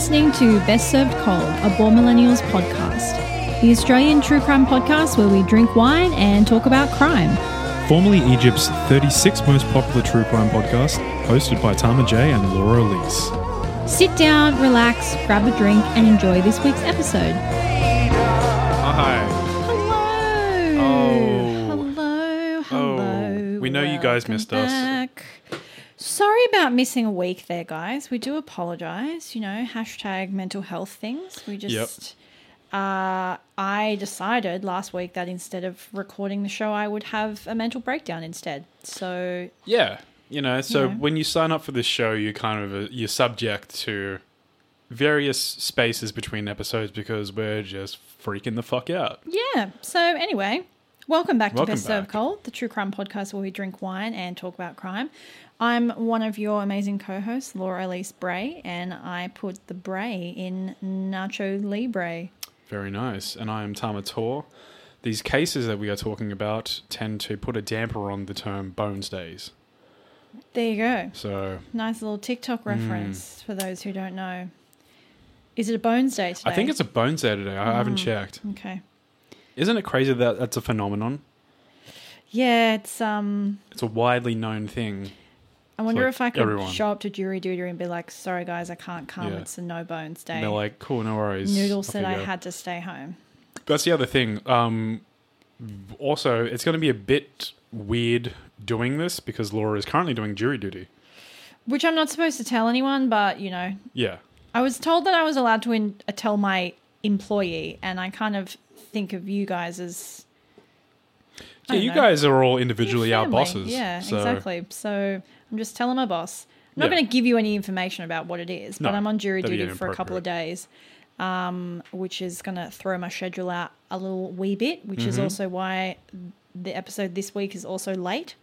listening to Best Served Cold, a Born Millennials podcast, the Australian true crime podcast where we drink wine and talk about crime. Formerly Egypt's 36th most popular true crime podcast, hosted by Tama J and Laura Elise. Sit down, relax, grab a drink, and enjoy this week's episode. Hi. Hello. Oh. Hello. Hello. Oh, we know you guys missed us. Sorry about missing a week there, guys. We do apologize. You know, hashtag mental health things. We just. Uh, I decided last week that instead of recording the show, I would have a mental breakdown instead. So Yeah, you know, so when you sign up for this show, you kind of uh, you're subject to various spaces between episodes because we're just freaking the fuck out. Yeah. So anyway, welcome back Welcome to Best back. Cold, the true crime podcast where we drink wine and talk about crime. I'm one of your amazing co-hosts, Laura Elise Bray, and I put the Bray in Nacho Libre. Very nice. And I am Tama Tor. These cases that we are talking about tend to put a damper on the term Bones Days. There you go. So Nice little TikTok reference for those who don't know. Is it a Bones Day today? I think it's a Bones Day today. I haven't checked. okay. Isn't it crazy that that's a phenomenon? Yeah, it's um. It's a widely known thing. I wonder like if I could everyone. show up to jury duty and be like, "Sorry guys, I can't come. Yeah. It's a no bones day." And they're like, cool, no worries. Noodle said I had to stay home. That's the other thing. Um, also, it's going to be a bit weird doing this because Laura is currently doing jury duty. Which I'm not supposed to tell anyone, but you know, Yeah. I was told that I was allowed to in- uh, tell my employee, and I kind of think of you guys as Yeah, you know. guys are all individually our bosses. Yeah, so- exactly. So I'm just telling my boss. I'm not Yeah. going to give you any information about what it is, no, but I'm on jury duty for a couple of days, um, which is going to throw my schedule out a little wee bit, which is Mm-hmm. also why the episode this week is also late.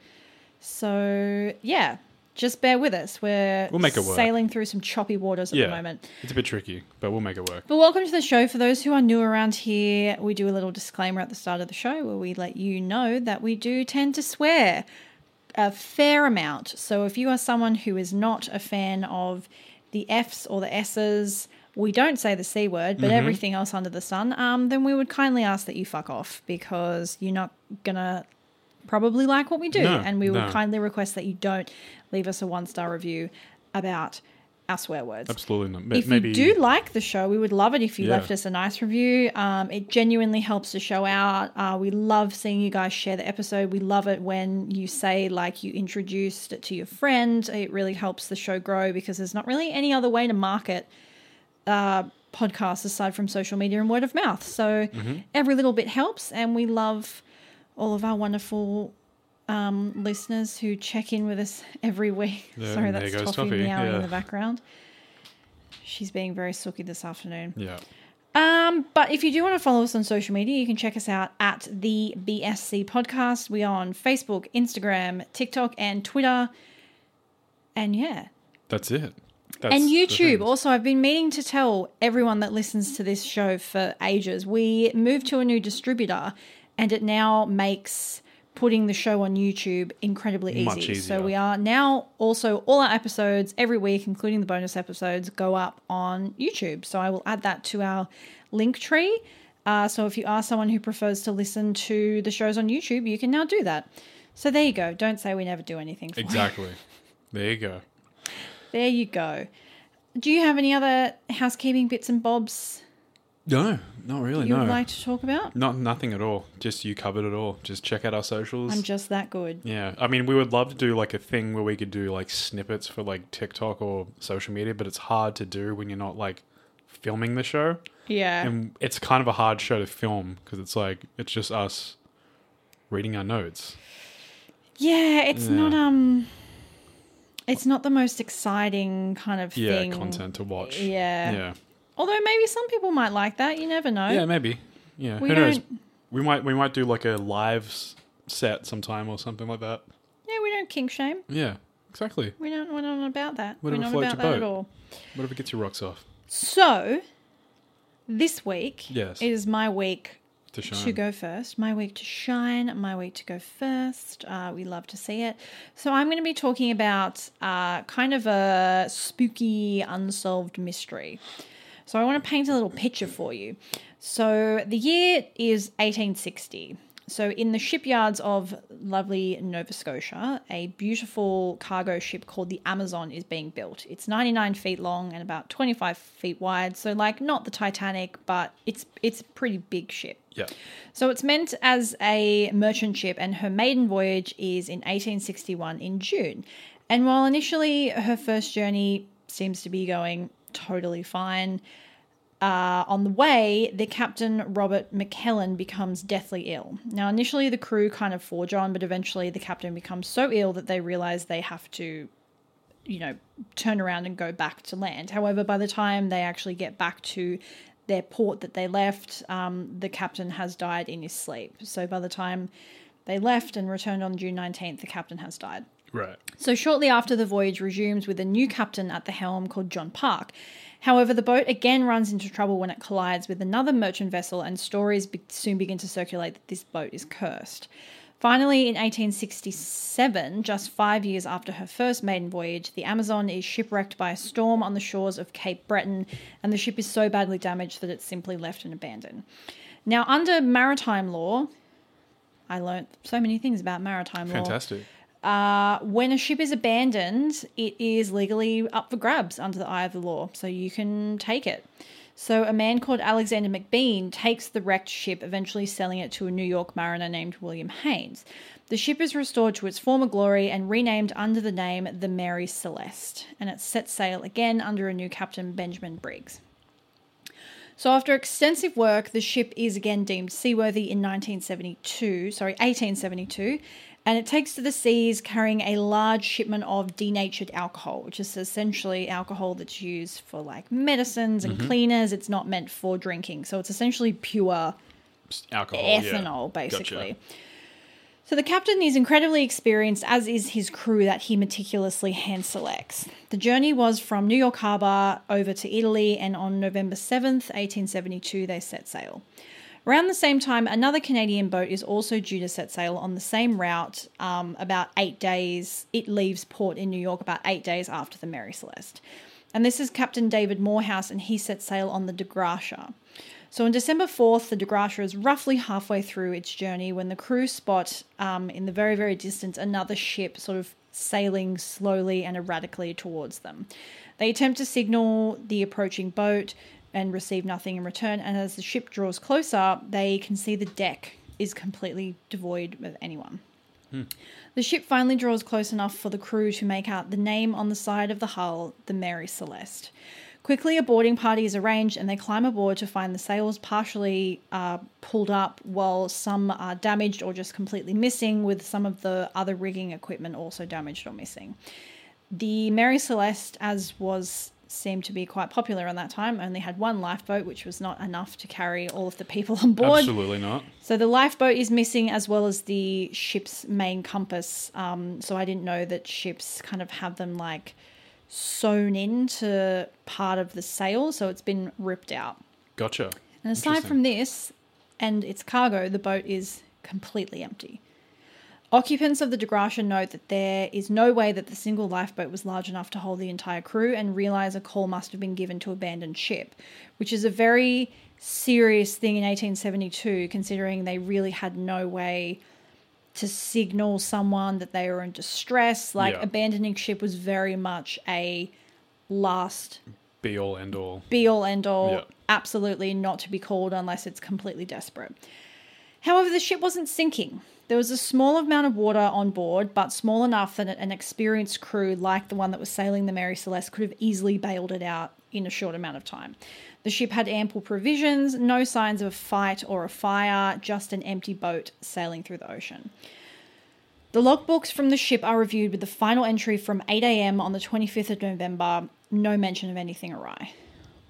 So yeah, just bear with us. We're We'll make it work. sailing through some choppy waters at Yeah. the moment. It's a bit tricky, but we'll make it work. But welcome to the show. For those who are new around here, we do a little disclaimer at the start of the show where we let you know that we do tend to swear a fair amount. So if you are someone who is not a fan of the F's or the S's, we don't say the C word, Mm-hmm. but everything else under the sun, um, then we would kindly ask that you fuck off because you're not gonna probably like what we do. No, and we would no. kindly request that you don't leave us a one star review about our swear words Absolutely not. If Maybe you do like the show, we would love it if you Yeah. left us a nice review. Um, it genuinely helps the show out. Uh, we love seeing you guys share the episode. We love it when you say like you introduced it to your friend. It really helps the show grow because there's not really any other way to market uh, podcasts aside from social media and word of mouth. So Mm-hmm. every little bit helps, and we love all of our wonderful um, listeners who check in with us every week. Yeah, Sorry, that's Toffee, Toffee, meowing yeah. in the background. She's being very sooky this afternoon. yeah. Um, but if you do want to follow us on social media, you can check us out at the BSC Podcast. We are on Facebook, Instagram, TikTok, and Twitter. And yeah, That's it. That's and YouTube. Also, I've been meaning to tell everyone that listens to this show for ages. We moved to a new distributor, and it now makes putting the show on YouTube incredibly easy. Much So we are now also all our episodes every week, including the bonus episodes, go up on YouTube. So I will add that to our link tree. Uh, so if you are someone who prefers to listen to the shows on YouTube, you can now do that. So there you go. Don't say we never do anything. For you. Exactly. there you go. There you go. Do you have any other housekeeping bits and bobs No, not really. you no. would like to talk about? Not nothing at all. Just you covered it all. Just check out our socials. I'm just that good. Yeah, I mean, we would love to do like a thing where we could do like snippets for like TikTok or social media, but it's hard to do when you're not like filming the show. Yeah. And it's kind of a hard show to film because it's like it's just us reading our notes. yeah, it's Yeah. not um it's not the most exciting kind of Yeah, thing. content to watch. Yeah. Yeah. Although maybe some people might like that, you never know. Yeah, maybe. Yeah. We Who knows? don't- We might we might do like a live s- set sometime or something like that. Yeah, we don't kink shame. Yeah. Exactly. We don't we're not about that. Whatever we're not floats about your that at boat. all. Whatever gets your rocks off. So this week Yes. is my week To to go first. My week to shine. My week to go first. Uh, we love to see it. So I'm going to be talking about uh, kind of a spooky, unsolved mystery. So I want to paint a little picture for you. So the year is 1860. So in the shipyards of lovely Nova Scotia, a beautiful cargo ship called the Amazon is being built. It's 99 feet long and about 25 feet wide. So like not the Titanic, but it's it's a pretty big ship. Yeah. So it's meant as a merchant ship, and her maiden voyage is in 1861 in June. And while initially her first journey seems to be going totally fine, uh, on the way, the captain, Robert McKellen, becomes deathly ill. Now, initially, the crew kind of forge on, but eventually, the captain becomes so ill that they realize they have to, you know, turn around and go back to land. However, by the time they actually get back to their port that they left, um, the captain has died in his sleep. So, by the time they left and returned on June 19th, the captain has died. Right. So shortly after the voyage resumes with a new captain at the helm called John Park. However, the boat again runs into trouble when it collides with another merchant vessel, and stories be- soon begin to circulate that this boat is cursed. Finally, in 1867, just five years after her first maiden voyage, the Amazon is shipwrecked by a storm on the shores of Cape Breton, and the ship is so badly damaged that it's simply left and abandoned. Now, under maritime law, I learnt so many things about maritime law. Fantastic. Uh, when a ship is abandoned, it is legally up for grabs under the eye of the law, so you can take it. So a man called Alexander McBean takes the wrecked ship, eventually selling it to a New York mariner named William Haynes. The ship is restored to its former glory and renamed under the name the Mary Celeste, and it sets sail again under a new captain, Benjamin Briggs. So after extensive work, the ship is again deemed seaworthy in 1972, sorry, 1872, and it takes to the seas carrying a large shipment of denatured alcohol, which is essentially alcohol that's used for like medicines and mm-hmm. cleaners. It's not meant for drinking. So it's essentially pure Alcohol. ethanol, yeah. basically. Gotcha. So the captain is incredibly experienced, as is his crew that he meticulously hand selects. The journey was from New York Harbour over to Italy, and on November 7th, 1872, they set sail. Around the same time, another Canadian boat is also due to set sail on the same route um, about eight days. It leaves port in New York about eight days after the Mary Celeste. And this is Captain David Morehouse, and he set sail on the Dei Gratia. So on December 4th, the Dei Gratia is roughly halfway through its journey when the crew spot um, in the very, very distance another ship sort of sailing slowly and erratically towards them. They attempt to signal the approaching boat and receive nothing in return. And as the ship draws closer, they can see the deck is completely devoid of anyone. The ship finally draws close enough for the crew to make out the name on the side of the hull, the Mary Celeste. Quickly, a boarding party is arranged and they climb aboard to find the sails partially uh, pulled up, while some are damaged or just completely missing, with some of the other rigging equipment also damaged or missing. The Mary Celeste, as was seemed to be quite popular on that time, only had one lifeboat, which was not enough to carry all of the people on board. Absolutely not. So the lifeboat is missing as well as the ship's main compass. Um, so I didn't know that ships kind of have them like sewn into part of the sail, so it's been ripped out. Gotcha. And aside from this and its cargo, the boat is completely empty. Occupants of the Dei Gratia note that there is no way that the single lifeboat was large enough to hold the entire crew and realize a call must have been given to abandon ship, which is a very serious thing in 1872 considering they really had no way to signal someone that they were in distress. Like Yeah. abandoning ship was very much a last Be all end all. be all end all, Yeah. absolutely not to be called unless it's completely desperate. However, the ship wasn't sinking. There was a small amount of water on board, but small enough that an experienced crew like the one that was sailing the Mary Celeste could have easily bailed it out in a short amount of time. The ship had ample provisions, no signs of a fight or a fire, just an empty boat sailing through the ocean. The logbooks from the ship are reviewed with the final entry from 8 a.m. on the 25th of November, no mention of anything awry.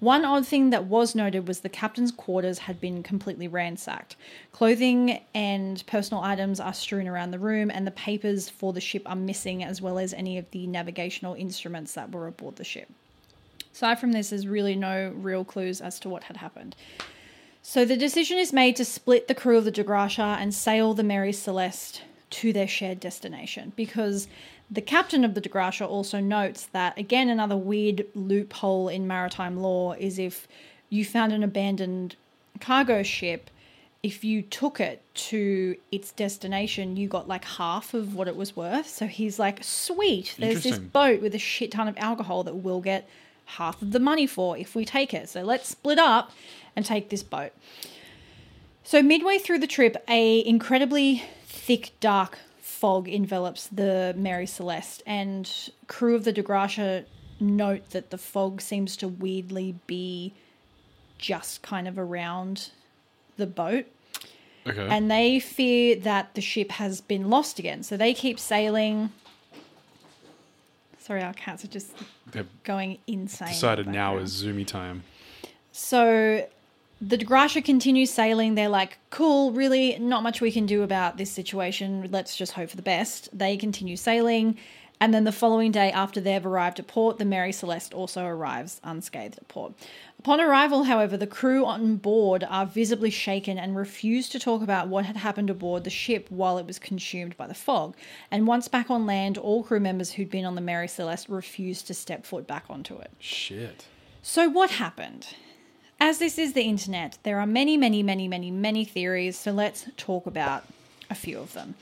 One odd thing that was noted was the captain's quarters had been completely ransacked. Clothing and personal items are strewn around the room, and the papers for the ship are missing, as well as any of the navigational instruments that were aboard the ship. Aside from this, there's really no real clues as to what had happened. So the decision is made to split the crew of the Dei Gratia and sail the Mary Celeste to their shared destination because the captain of the Dei Gratia also notes that, again, another weird loophole in maritime law is if you found an abandoned cargo ship, if you took it to its destination, you got like half of what it was worth. So he's like, sweet, there's this boat with a shit ton of alcohol that we'll get half of the money for if we take it. So let's split up and take this boat. So midway through the trip, a incredibly thick, dark fog envelops the Mary Celeste, and crew of the Dei Gratia note that the fog seems to weirdly be just kind of around the boat Okay. and they fear that the ship has been lost again. So they keep sailing. Sorry, our cats are just They've going insane. decided now is zoomy time. So the Dei Gratia continues sailing. They're like, cool, really, not much we can do about this situation. Let's just hope for the best. They continue sailing. And then the following day, after they've arrived at port, the Mary Celeste also arrives unscathed at port. Upon arrival, however, the crew on board are visibly shaken and refuse to talk about what had happened aboard the ship while it was consumed by the fog. And once back on land, all crew members who'd been on the Mary Celeste refused to step foot back onto it. Shit. So, what happened? As this is the internet, there are many, many, many, many, many theories. So, let's talk about a few of them.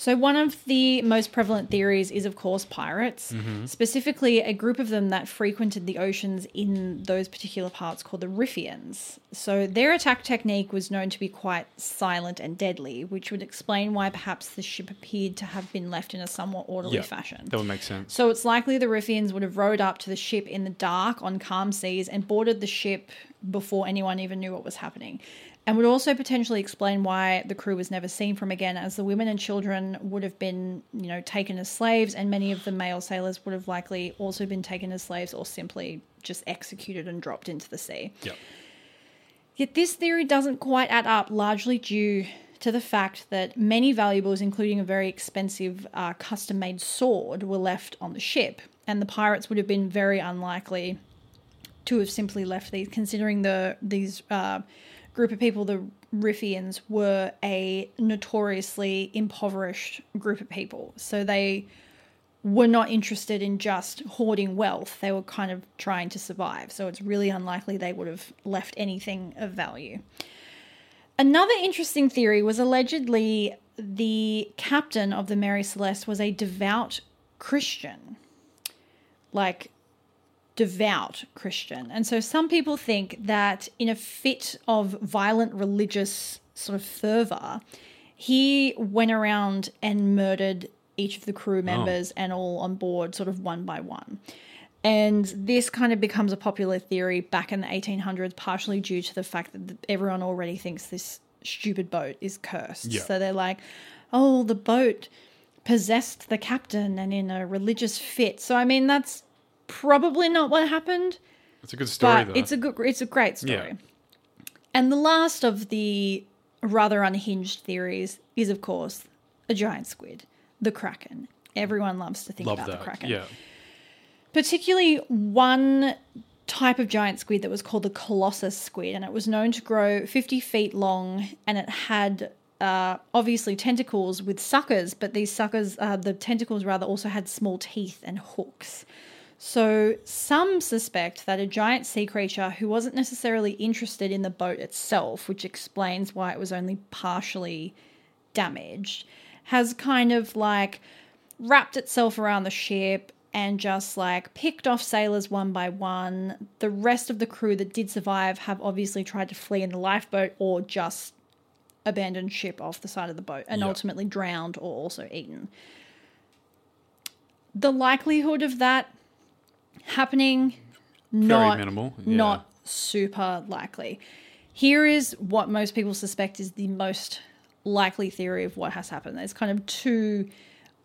So, one of the most prevalent theories is, of course, pirates, mm-hmm. specifically a group of them that frequented the oceans in those particular parts called the Riffians. So, their attack technique was known to be quite silent and deadly, which would explain why perhaps the ship appeared to have been left in a somewhat orderly Yeah. fashion. That would make sense. So it's likely the Riffians would have rowed up to the ship in the dark on calm seas and boarded the ship before anyone even knew what was happening. And would also potentially explain why the crew was never seen from again, as the women and children would have been, you know, taken as slaves, and many of the male sailors would have likely also been taken as slaves or simply just executed and dropped into the sea. Yep. Yet this theory doesn't quite add up, largely due to the fact that many valuables, including a very expensive uh, custom made sword, were left on the ship, and the pirates would have been very unlikely to have simply left these, considering the these uh, group of people, the Riffians, were a notoriously impoverished group of people. So they were not interested in just hoarding wealth. They were kind of trying to survive. So it's really unlikely they would have left anything of value. Another interesting theory was allegedly the captain of the Mary Celeste was a devout Christian. Like, devout Christian. And so some people think that in a fit of violent religious sort of fervor, he went around and murdered each of the crew oh. members and all on board, sort of one by one. And this kind of becomes a popular theory back in the 1800s, partially due to the fact that everyone already thinks this stupid boat is cursed. Yeah. So they're like, oh, the boat possessed the captain and in a religious fit. So, I mean, that's probably not what happened, It's a good story, though. it's a good, it's a great story. Yeah. And the last of the rather unhinged theories is, of course, a giant squid, the kraken. Everyone loves to think Love about the kraken Yeah. particularly one type of giant squid that was called the colossus squid and it was known to grow 50 feet long and it had uh, obviously tentacles with suckers but these suckers uh, the tentacles rather also had small teeth and hooks so some suspect that a giant sea creature who wasn't necessarily interested in the boat itself which explains why it was only partially damaged has kind of like wrapped itself around the ship and just like picked off sailors one by one. The rest of the crew that did survive have obviously tried to flee in the lifeboat or just abandoned ship off the side of the boat and Yeah. ultimately drowned or also eaten. The likelihood of that happening Very minimal. Yeah. not super likely. Here is what most people suspect is the most likely theory of what has happened. There's kind of two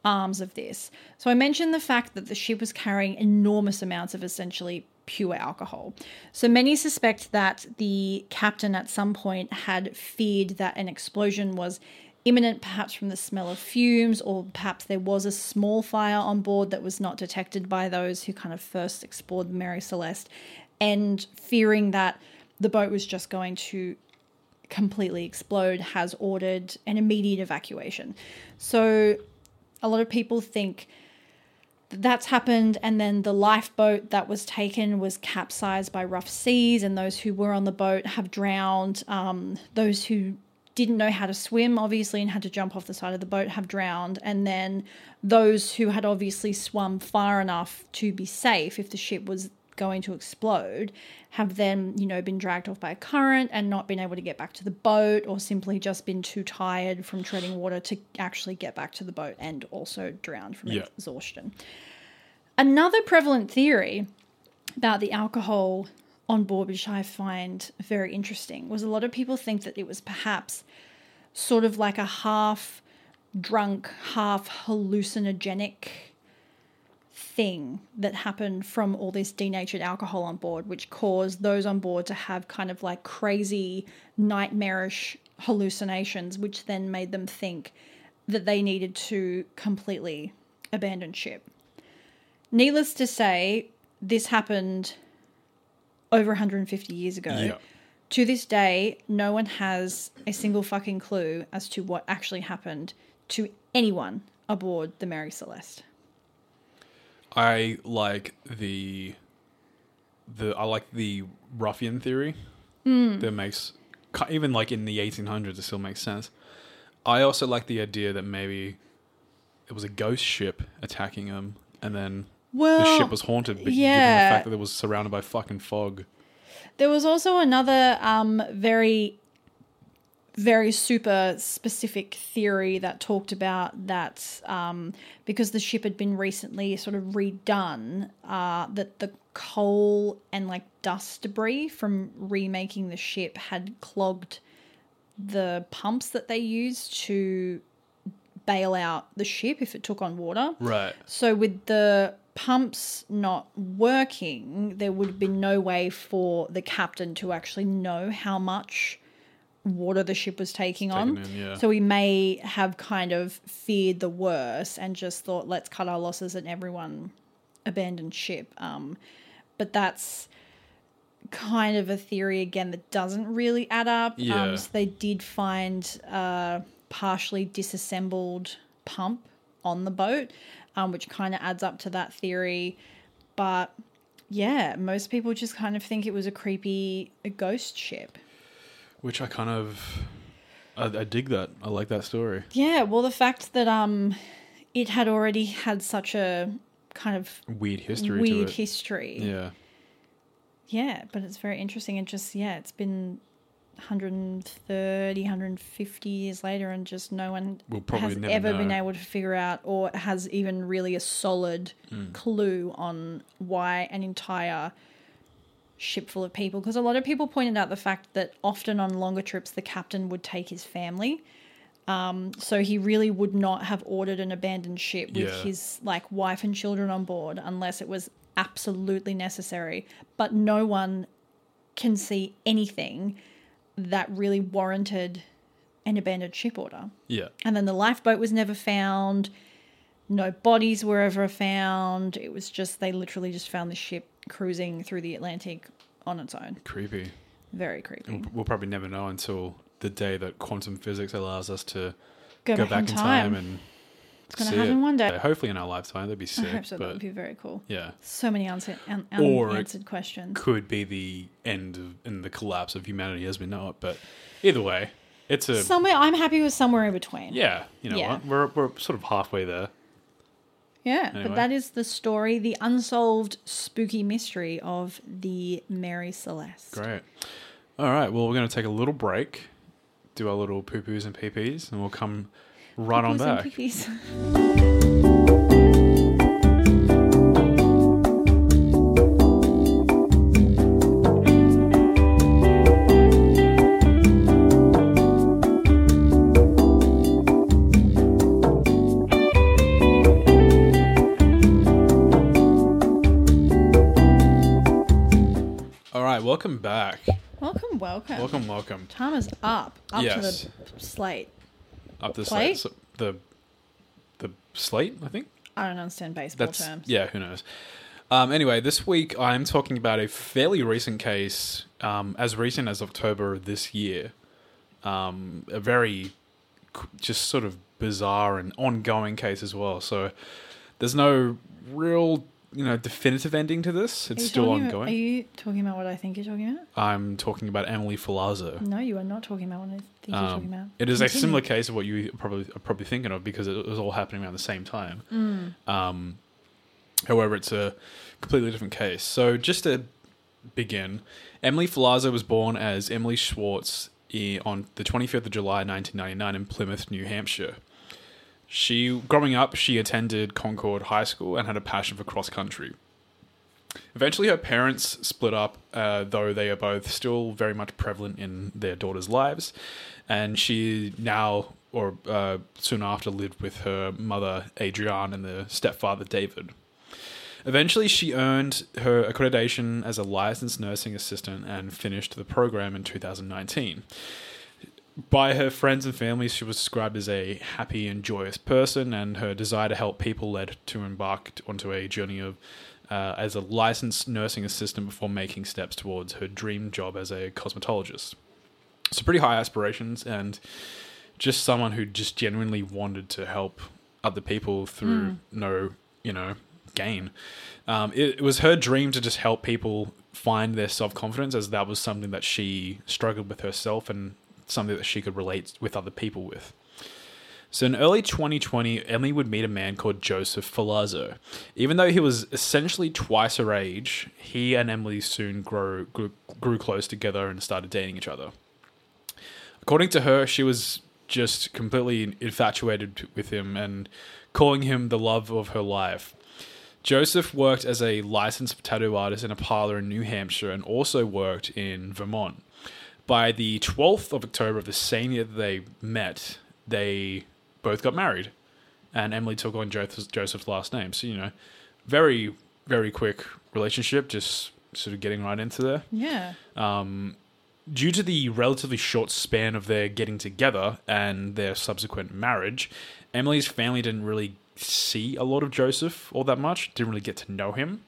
arms of this. So I mentioned the fact that the ship was carrying enormous amounts of essentially pure alcohol. So many suspect that the captain at some point had feared that an explosion was imminent, perhaps from the smell of fumes, or perhaps there was a small fire on board that was not detected by those who kind of first explored the Mary Celeste, and fearing that the boat was just going to completely explode has ordered an immediate evacuation. So a lot of people think that's happened, and then the lifeboat that was taken was capsized by rough seas, and those who were on the boat have drowned. Um, those who didn't know how to swim, obviously, and had to jump off the side of the boat have drowned. And then those who had obviously swum far enough to be safe if the ship was going to explode have then, you know, been dragged off by a current and not been able to get back to the boat or simply just been too tired from treading water to actually get back to the boat and also drowned from Yeah. exhaustion. Another prevalent theory about the alcohol on board, which I find very interesting, was a lot of people think that it was perhaps sort of like a half drunk, half hallucinogenic thing that happened from all this denatured alcohol on board, which caused those on board to have kind of like crazy, nightmarish hallucinations, which then made them think that they needed to completely abandon ship. Needless to say, this happened over 150 years ago. To this day, no one has a single fucking clue as to what actually happened to anyone aboard the Mary Celeste. I like the the I like the ruffian theory. Hmm. That makes even like in the 1800s, it still makes sense. I also like the idea that maybe it was a ghost ship attacking them, and then Well, the ship was haunted, but given the fact that it was surrounded by fucking fog. There was also another um, very, very super specific theory that talked about that um, because the ship had been recently sort of redone, uh, that the coal and like dust debris from remaking the ship had clogged the pumps that they used to bail out the ship if it took on water. Right. So with the pumps not working, there would have been no way for the captain to actually know how much water the ship was taking on. in, yeah. So he may have kind of feared the worst and just thought, let's cut our losses and everyone abandon ship. Um, but that's kind of a theory again that doesn't really add up. Yeah. Um, so they did find a partially disassembled pump on the boat, um, which kind of adds up to that theory. But yeah, most people just kind of think it was a creepy a ghost ship. Which I kind of I, I dig that. I like that story. Yeah, well, the fact that um, it had already had such a kind of Weird history weird to it. history. yeah. Yeah, but it's very interesting. And just, yeah, it's been 130, 150 years later, and just no one We'll has ever been able to figure out or has even really a solid Mm. clue on why an entire ship full of people. Because a lot of people pointed out the fact that often on longer trips, the captain would take his family. Um, so he really would not have ordered an abandoned ship with Yeah. his like wife and children on board unless it was absolutely necessary. But no one can see anything that really warranted an abandoned ship order. Yeah. And then the lifeboat was never found. No bodies were ever found. It was just, they literally just found the ship cruising through the Atlantic on its own. Creepy. Very creepy. We'll, we'll probably never know until the day that quantum physics allows us to Go, go, back, in time. and it's going to happen it. one day. Hopefully in our lifetime, that'd be sick. I hope so. That would be very cool. yeah, So many unanswered, un- Or it unanswered questions. could be the end of, and the collapse of humanity as we know it. But either way, it's a Somewhere, I'm happy with somewhere in between. yeah. You know Yeah. what? We're we're sort of halfway there. Yeah, Anyway. but that is the story, the unsolved spooky mystery of the Mary Celeste. Great. All right. Well, we're going to take a little break, do our little poo poos and pee pees, and we'll come right on back. All right. Welcome back. Welcome, welcome. Welcome, welcome. Time is up, up Yes. to the slate. Up the Plate? slate. So the the slate, I think. I don't understand baseball That's terms. yeah. Who knows? Um, anyway, this week I'm talking about a fairly recent case, um, as recent as October of this year, Um, a very just sort of bizarre and ongoing case as well. So there's no real, you know, definitive ending to this. It's still ongoing. Are you talking about what I think you're talking about? I'm talking about Emily Ferlazzo. No, you are not talking about what I think you're talking Um, about. it is a similar case of what you probably are probably thinking of because it was all happening around the same time. Mm. Um, however, it's a completely different case. So, just to begin, Emily Ferlazzo was born as Emily Schwartz on the 25th of July 1999 in Plymouth, New Hampshire. She, growing up, she attended Concord High School and had a passion for cross country. Eventually, her parents split up, uh, though they are both still very much prevalent in their daughters' lives. And she now, or uh, soon after, lived with her mother, Adrienne, and the stepfather, David. Eventually, she earned her accreditation as a licensed nursing assistant and finished the program in 2019. By her friends and family, she was described as a happy and joyous person, and her desire to help people led to embark onto a journey of uh, as a licensed nursing assistant before making steps towards her dream job as a cosmetologist. So, pretty high aspirations, and just someone who just genuinely wanted to help other people through no, you know, gain. Um, it, it was her dream to just help people find their self confidence, as that was something that she struggled with herself and something that she could relate with other people with. So in early 2020, Emily would meet a man called Joseph Ferlazzo. Even though he was essentially twice her age, he and Emily soon grew, grew, grew close together and started dating each other. According to her, she was just completely infatuated with him and calling him the love of her life. Joseph worked as a licensed tattoo artist in a parlor in New Hampshire and also worked in Vermont. By the 12th of October of the same year that they met, they both got married. And Emily took on Joseph's, Joseph's last name. So, you know, very, very quick relationship, just sort of getting right into there Yeah. Um, due to the relatively short span of their getting together and their subsequent marriage, Emily's family didn't really see a lot of Joseph all that much, didn't really get to know him.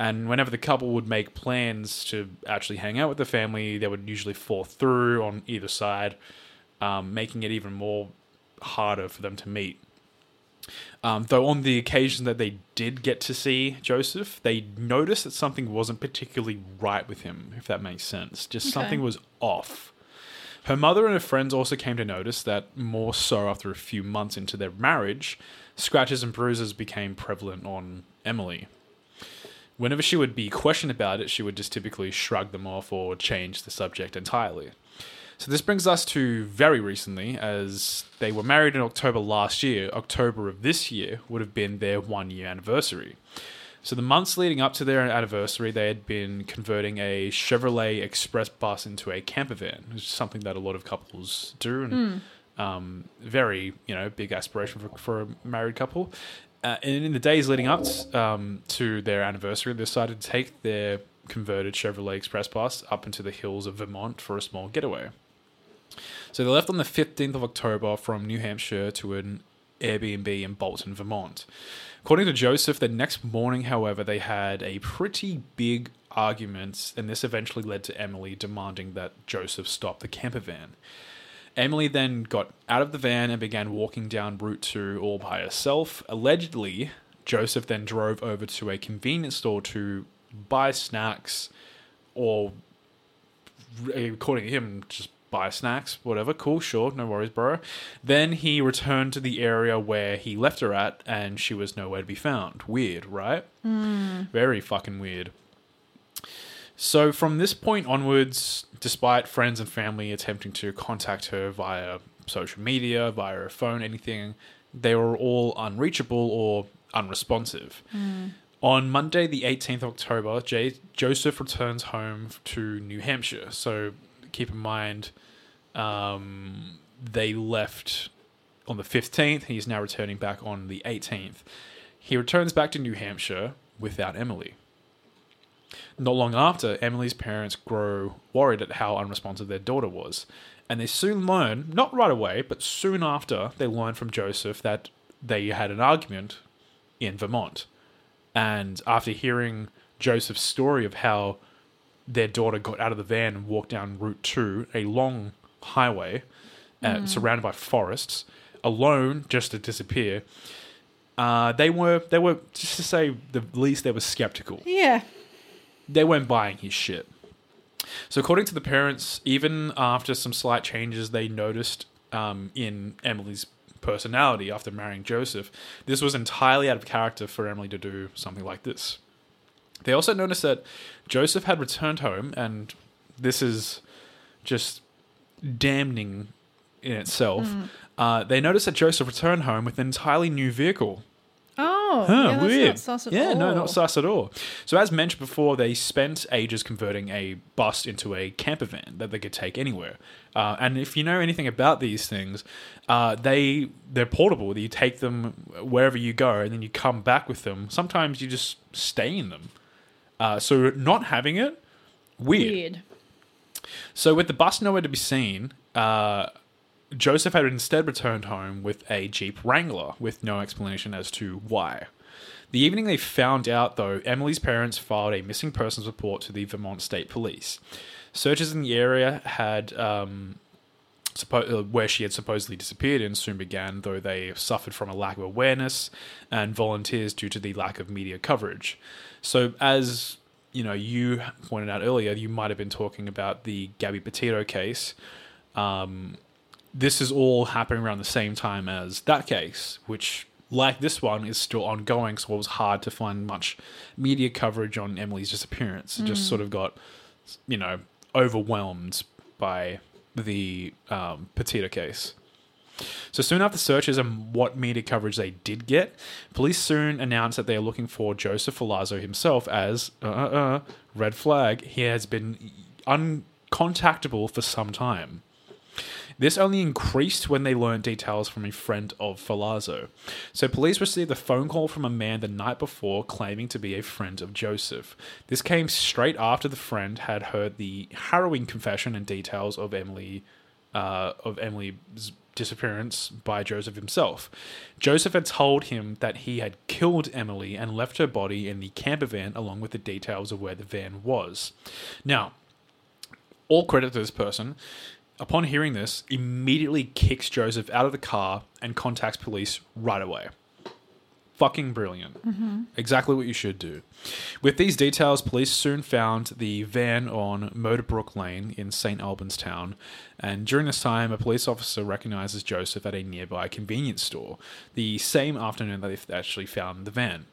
And whenever the couple would make plans to actually hang out with the family, they would usually fall through on either side, um, making it even more harder for them to meet. Um, though on the occasion that they did get to see Joseph, they noticed that something wasn't particularly right with him, if that makes sense. Just Okay. something was off. Her mother and her friends also came to notice that more so after a few months into their marriage, scratches and bruises became prevalent on Emily. Whenever she would be questioned about it, she would just typically shrug them off or change the subject entirely. So this brings us to very recently, as they were married in October last year. October of this year would have been their one year anniversary. So the months leading up to their anniversary, they had been converting a Chevrolet Express bus into a camper van, which is something that a lot of couples do, and um, very you know big aspiration for, for a married couple. Uh, and in the days leading up um, to their anniversary, they decided to take their converted Chevrolet Express bus up into the hills of Vermont for a small getaway. So they left on the 15th of October from New Hampshire to an Airbnb in Bolton, Vermont. According to Joseph, the next morning, however, they had a pretty big argument, and this eventually led to Emily demanding that Joseph stop the camper van. Emily then got out of the van and began walking down Route 2 all by herself. Allegedly, Joseph then drove over to a convenience store to buy snacks or eh, according to him, just buy snacks, whatever. Cool, sure, no worries, bro. Then he returned to the area where he left her at, and she was nowhere to be found. Weird, right? Hmm. Very fucking weird. So from this point onwards, despite friends and family attempting to contact her via social media, via her phone, anything, they were all unreachable or unresponsive. On Monday, the 18th of October, J- Joseph returns home to New Hampshire. So keep in mind, um, they left on the 15th. He's now returning back on the 18th. He returns back to New Hampshire without Emily. Not long after, Emily's parents grow worried at how unresponsive their daughter was. And they soon learn, not right away, but soon after, they learn from Joseph that they had an argument in Vermont. And after hearing Joseph's story of how their daughter got out of the van and walked down Route 2, a long highway, uh, surrounded by forests, alone, just to disappear. Uh, they were they were just to say the least they were skeptical Yeah. They weren't buying his shit. So, according to the parents, even after some slight changes they noticed um, in Emily's personality after marrying Joseph, this was entirely out of character for Emily to do something like this. They also noticed that Joseph had returned home, and this is just damning in itself. Uh, they noticed that Joseph returned home with an entirely new vehicle. Oh, Huh, yeah, weird. not sus at yeah, all. no, not sus at all. So, as mentioned before, they spent ages converting a bus into a camper van that they could take anywhere. Uh, and if you know anything about these things, uh, they they're portable. You take them wherever you go, and then you come back with them. Sometimes you just stay in them. Uh, so, not having it, weird. Weird. So, with the bus nowhere to be seen, uh, Joseph had instead returned home with a Jeep Wrangler with no explanation as to why. The evening they found out, though, Emily's parents filed a missing persons report to the Vermont State Police. Searches in the area had um, uh, where she had supposedly disappeared in soon began, though they suffered from a lack of awareness and volunteers due to the lack of media coverage. So, as you know, you pointed out earlier, you might have been talking about the Gabby Petito case. Um, this is all happening around the same time as that case, which, like this one, is still ongoing. So it was hard to find much media coverage on Emily's disappearance. It just sort of got, you know, overwhelmed by the um, Petito case. So soon after searches and what media coverage they did get, police soon announced that they are looking for Joseph Ferlazzo himself as uh, uh, uh, red flag. He has been uncontactable for some time. This only increased when they learned details from a friend of Ferlazzo. So police received a phone call from a man the night before claiming to be a friend of Joseph. This came straight after the friend had heard the harrowing confession and details of Emily uh, of Emily's disappearance by Joseph himself. Joseph had told him that he had killed Emily and left her body in the camper van along with the details of where the van was. Now, all credit to this person. Upon hearing this, immediately kicks Joseph out of the car and contacts police right away. Fucking brilliant. Mm-hmm. Exactly what you should do. With these details, police soon found the van on Motorbrook Lane in St. Albans town, and during this time, a police officer recognizes Joseph at a nearby convenience store, the same afternoon that they actually found the van.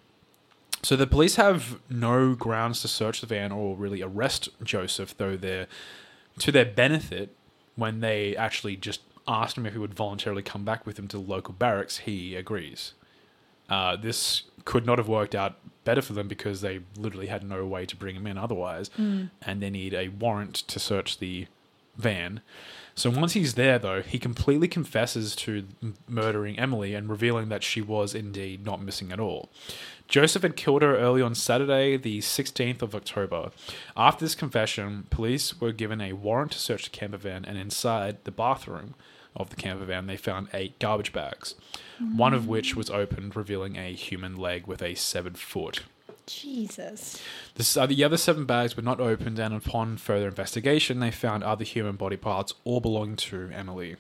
So the police have no grounds to search the van or really arrest Joseph, though they're to their benefit when they actually just asked him if he would voluntarily come back with them to the local barracks, he agrees. Uh, this could not have worked out better for them because they literally had no way to bring him in otherwise, and they need a warrant to search the van. So once he's there, though, he completely confesses to m- murdering Emily and revealing that she was indeed not missing at all. Joseph had killed her early on Saturday, the 16th of October. After this confession, police were given a warrant to search the camper van, and inside the bathroom of the camper van, they found eight garbage bags, one of which was opened, revealing a human leg with a severed foot. Jesus. This, uh, the other seven bags were not opened, and upon further investigation, they found other human body parts, all belonging to Emily.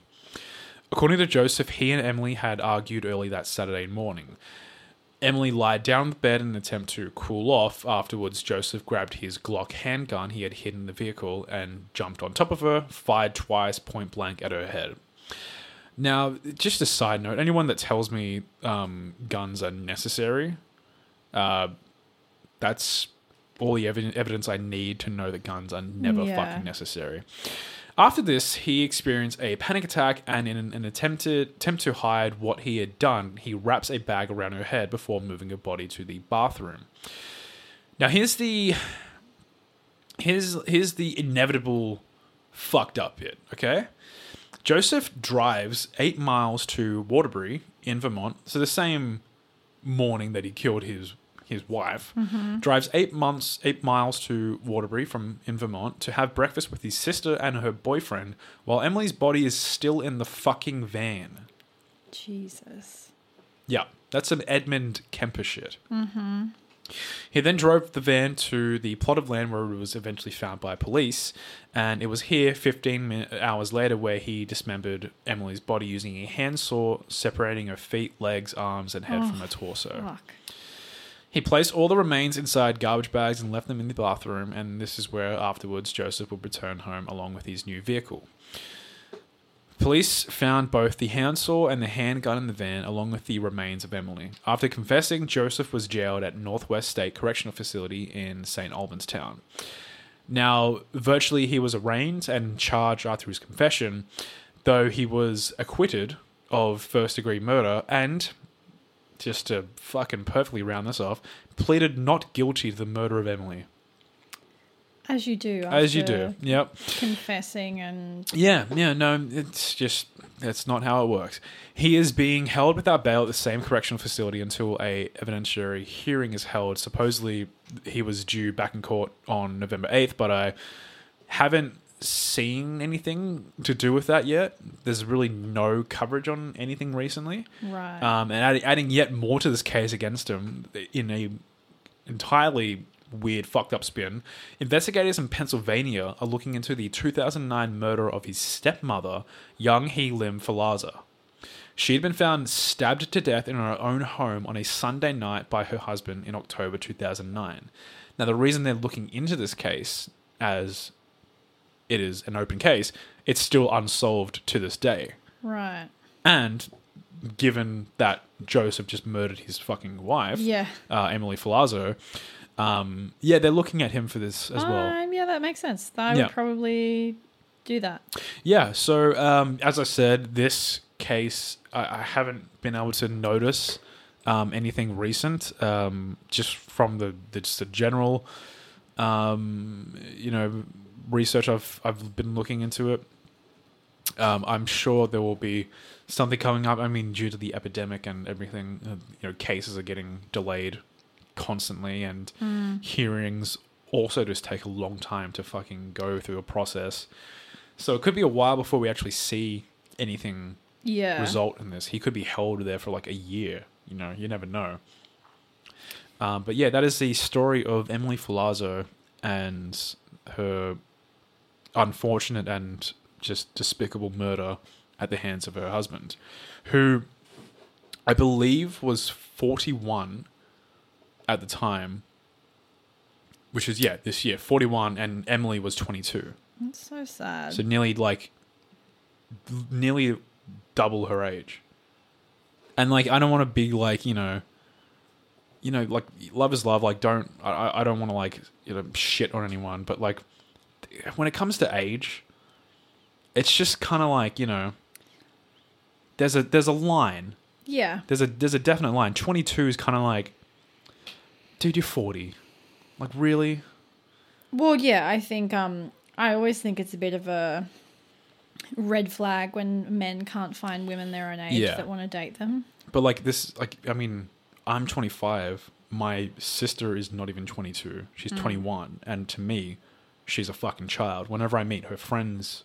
According to Joseph, he and Emily had argued early that Saturday morning. Emily lied down on the bed in an attempt to cool off. Afterwards, Joseph grabbed his Glock handgun he had hidden in the vehicle and jumped on top of her, fired twice point blank at her head. Now, just a side note anyone that tells me um, guns are necessary, uh, that's all the evi- evidence I need to know that guns are never Yeah. fucking necessary. After this, he experienced a panic attack, and in an, an attempted attempt to hide what he had done, he wraps a bag around her head before moving her body to the bathroom. Now, here's the here's here's the inevitable fucked up bit. Okay, Joseph drives eight miles to Waterbury in Vermont, so the same morning that he killed his his wife, drives eight months eight miles to Waterbury from in Vermont to have breakfast with his sister and her boyfriend, while Emily's body is still in the fucking van. Jesus. Yeah, that's some Edmund Kemper shit. Mm-hmm. He then drove the van to the plot of land where it was eventually found by police, and it was here 15 min- hours later where he dismembered Emily's body using a handsaw, separating her feet, legs, arms, and head from her torso. Fuck. He placed all the remains inside garbage bags and left them in the bathroom, and this is where afterwards Joseph would return home along with his new vehicle. Police found both the handsaw and the handgun in the van, along with the remains of Emily. After confessing, Joseph was jailed at Northwest State Correctional Facility in St. Albans Town. Now, virtually, he was arraigned and charged after his confession, though he was acquitted of first degree murder and, just to fucking perfectly round this off, pleaded not guilty to the murder of Emily. As you do. As you do. Yep. Confessing and Yeah, yeah, no, it's just that's not how it works. He is being held without bail at the same correctional facility until a evidentiary hearing is held. Supposedly, he was due back in court on November eighth, but I haven't seen anything to do with that yet. There's really no coverage on anything recently, right. um, and adding, adding yet more to this case against him in a entirely weird, fucked up spin. Investigators in Pennsylvania are looking into the 2009 murder of his stepmother, Young Hee Lim Ferlazzo. She had been found stabbed to death in her own home on a Sunday night by her husband in October 2009. Now, the reason they're looking into this case, as it is an open case, it's still unsolved to this day. right. And given that Joseph just murdered his fucking wife, Yeah. uh, Emily Ferlazzo, um, yeah, they're looking at him for this as well. Um, yeah, that makes sense. I Yeah. would probably do that. Yeah, so um, as I said, this case, I, I haven't been able to notice um, anything recent, um, just from the, the just the general, um, you know, research I've I've been looking into it. Um, I'm sure there will be something coming up. I mean, due to the epidemic and everything, uh, you know, cases are getting delayed constantly, and hearings also just take a long time to fucking go through a process. So it could be a while before we actually see anything Yeah. result in this. He could be held there for like a year. You know, you never know. Um, but yeah, that is the story of Emily Ferlazzo and her unfortunate and just despicable murder at the hands of her husband, who I believe was 41 at the time, which is, yeah, this year, 41, and Emily was 22. That's so sad. So nearly like nearly double her age. And like I don't want to be like, you know, you know, like love is love, like don't I I- I don't want to like, you know, shit on anyone, but like when it comes to age, it's just kind of like, you know, there's a there's a line. yeah. There's a there's a definite line. 22 is kind of like dude, you're 40. Like really? Well, yeah, I think um I always think it's a bit of a red flag when men can't find women their own age Yeah. that want to date them. But like this, like I mean, I'm 25. My sister is not even 22. She's 21, and to me, she's a fucking child. Whenever I meet her friends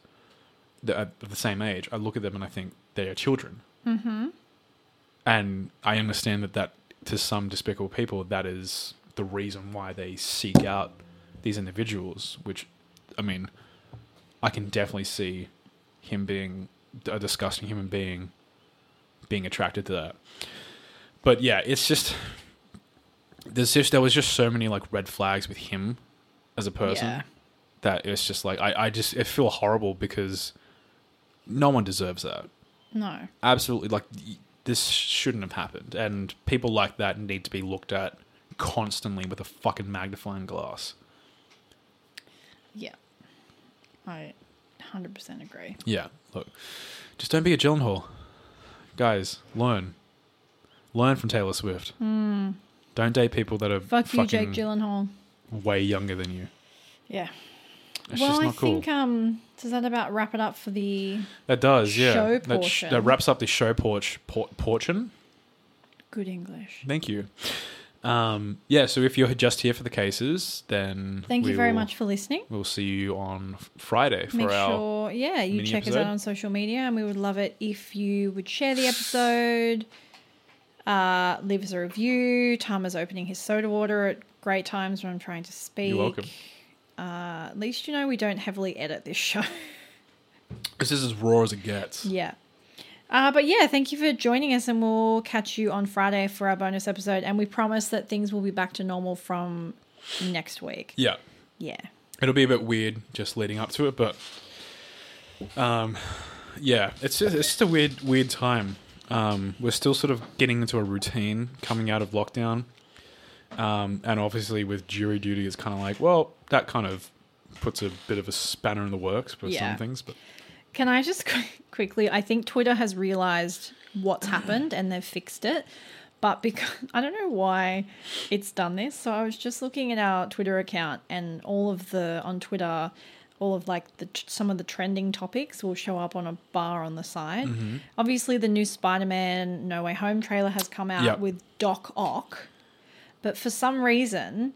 that are of the same age, I look at them and I think they are children. Mm-hmm. And I understand that that to some despicable people, that is the reason why they seek out these individuals. Which, I mean, I can definitely see him being a disgusting human being being attracted to that. But yeah, it's just there's just there was just so many like red flags with him as a person Yeah. That it's just like I, I just I feel horrible because no one deserves that. No. Absolutely like this shouldn't have happened and people like that need to be looked at constantly with a fucking magnifying glass. Yeah. I 100% agree. Yeah, look. Just don't be a Gyllenhaal. Guys, learn. Learn from Taylor Swift. Hmm. Don't date people that are. Fuck you, Jake fucking Gyllenhaal. way younger than you. Yeah. It's well, I cool. think um does that about wrap it up for the that does, yeah. show that, sh- that wraps up the show porch por- portion. good English? Thank you. Um, yeah, so if you're just here for the cases, then Thank you very will- much for listening. We'll see you on Friday for Make our. sure, yeah, you check us out on social media, and we would love it if you would share the episode. Uh, leave us a review. Tama's opening his soda water at great times when I'm trying to speak. You're welcome. Uh, at least you know we don't heavily edit this show. This is as raw as it gets. yeah. Uh, but yeah, thank you for joining us, and we'll catch you on Friday for our bonus episode. And we promise that things will be back to normal from next week. Yeah. Yeah. It'll be a bit weird just leading up to it, but um, yeah, it's just, it's just a weird weird time. Um, we're still sort of getting into a routine coming out of lockdown, um, and obviously with jury duty, it's kind of like well, that kind of puts a bit of a spanner in the works for Yeah. some things. But Can I just qu- quickly? I think Twitter has realized what's happened and they've fixed it. But because I don't know why it's done this. So I was just looking at our Twitter account and all of the on Twitter, all of like the some of the trending topics will show up on a bar on the side. Obviously, the new Spider-Man No Way Home trailer has come out Yep. with Doc Ock, but for some reason,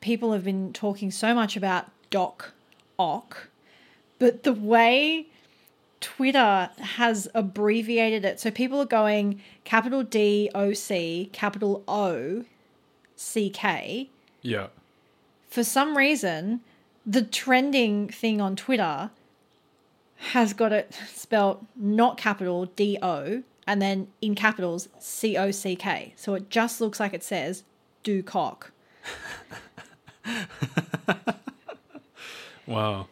people have been talking so much about Doc Ock, but the way Twitter has abbreviated it. So people are going capital D O C, capital O C K. yeah, For some reason, the trending thing on Twitter has got it spelled not capital D O and then in capitals C O C K. So it just looks like it says do cock. wow,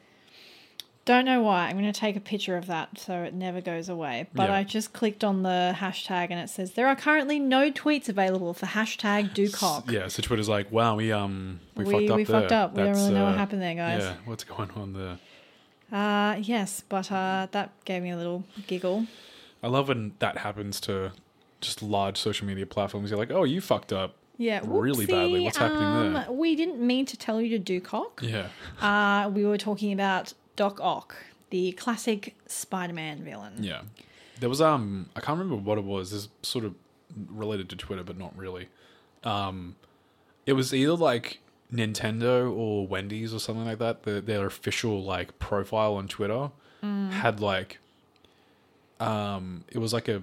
Don't know why. I'm going to take a picture of that so it never goes away. But Yeah. I just clicked on the hashtag and it says there are currently no tweets available for hashtag do cock. yeah. So Twitter's like, wow, we um we, We- fucked up we there. fucked up. We don't really know what uh, happened there, guys. Yeah, what's going on there? Uh, yes, but uh, that gave me a little giggle. I love when that happens to just large social media platforms. You're like, oh, you fucked up. Yeah, Really badly. What's happening there? Um, We didn't mean to tell you to do cock. Yeah. Uh, we were talking about Doc Ock, the classic Spider-Man villain. Yeah. There was um I can't remember what it was. This sort of related to Twitter but not really. Um it was either like Nintendo or Wendy's or something like that. The, their official like profile on Twitter had like um it was like a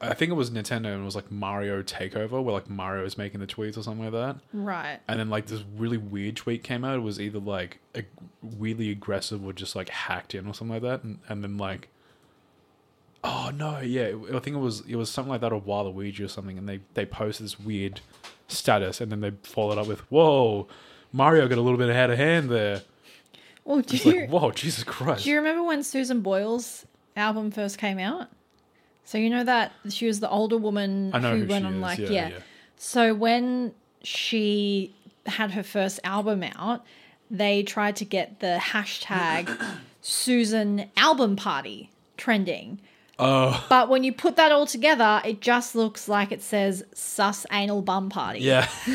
I think it was Nintendo and it was like Mario Takeover where like Mario was making the tweets or something like that. Right. And then like this really weird tweet came out. It was either like a weirdly aggressive or just like hacked in or something like that. And, and then like, oh no, yeah, it- I think it was it was something like that or Waluigi or something. And they they posted this weird status, and then they followed up with, "Whoa, Mario got a little bit ahead of hand there." Well, do It's you, like, whoa, Jesus Christ! do you remember when Susan Boyle's album first came out? So you know that she was the older woman I know who who went on is. like yeah, yeah. yeah. So when she had her first album out, they tried to get the hashtag Susan album party trending. Oh, But when you put that all together, it just looks like it says sus anal bum party. yeah,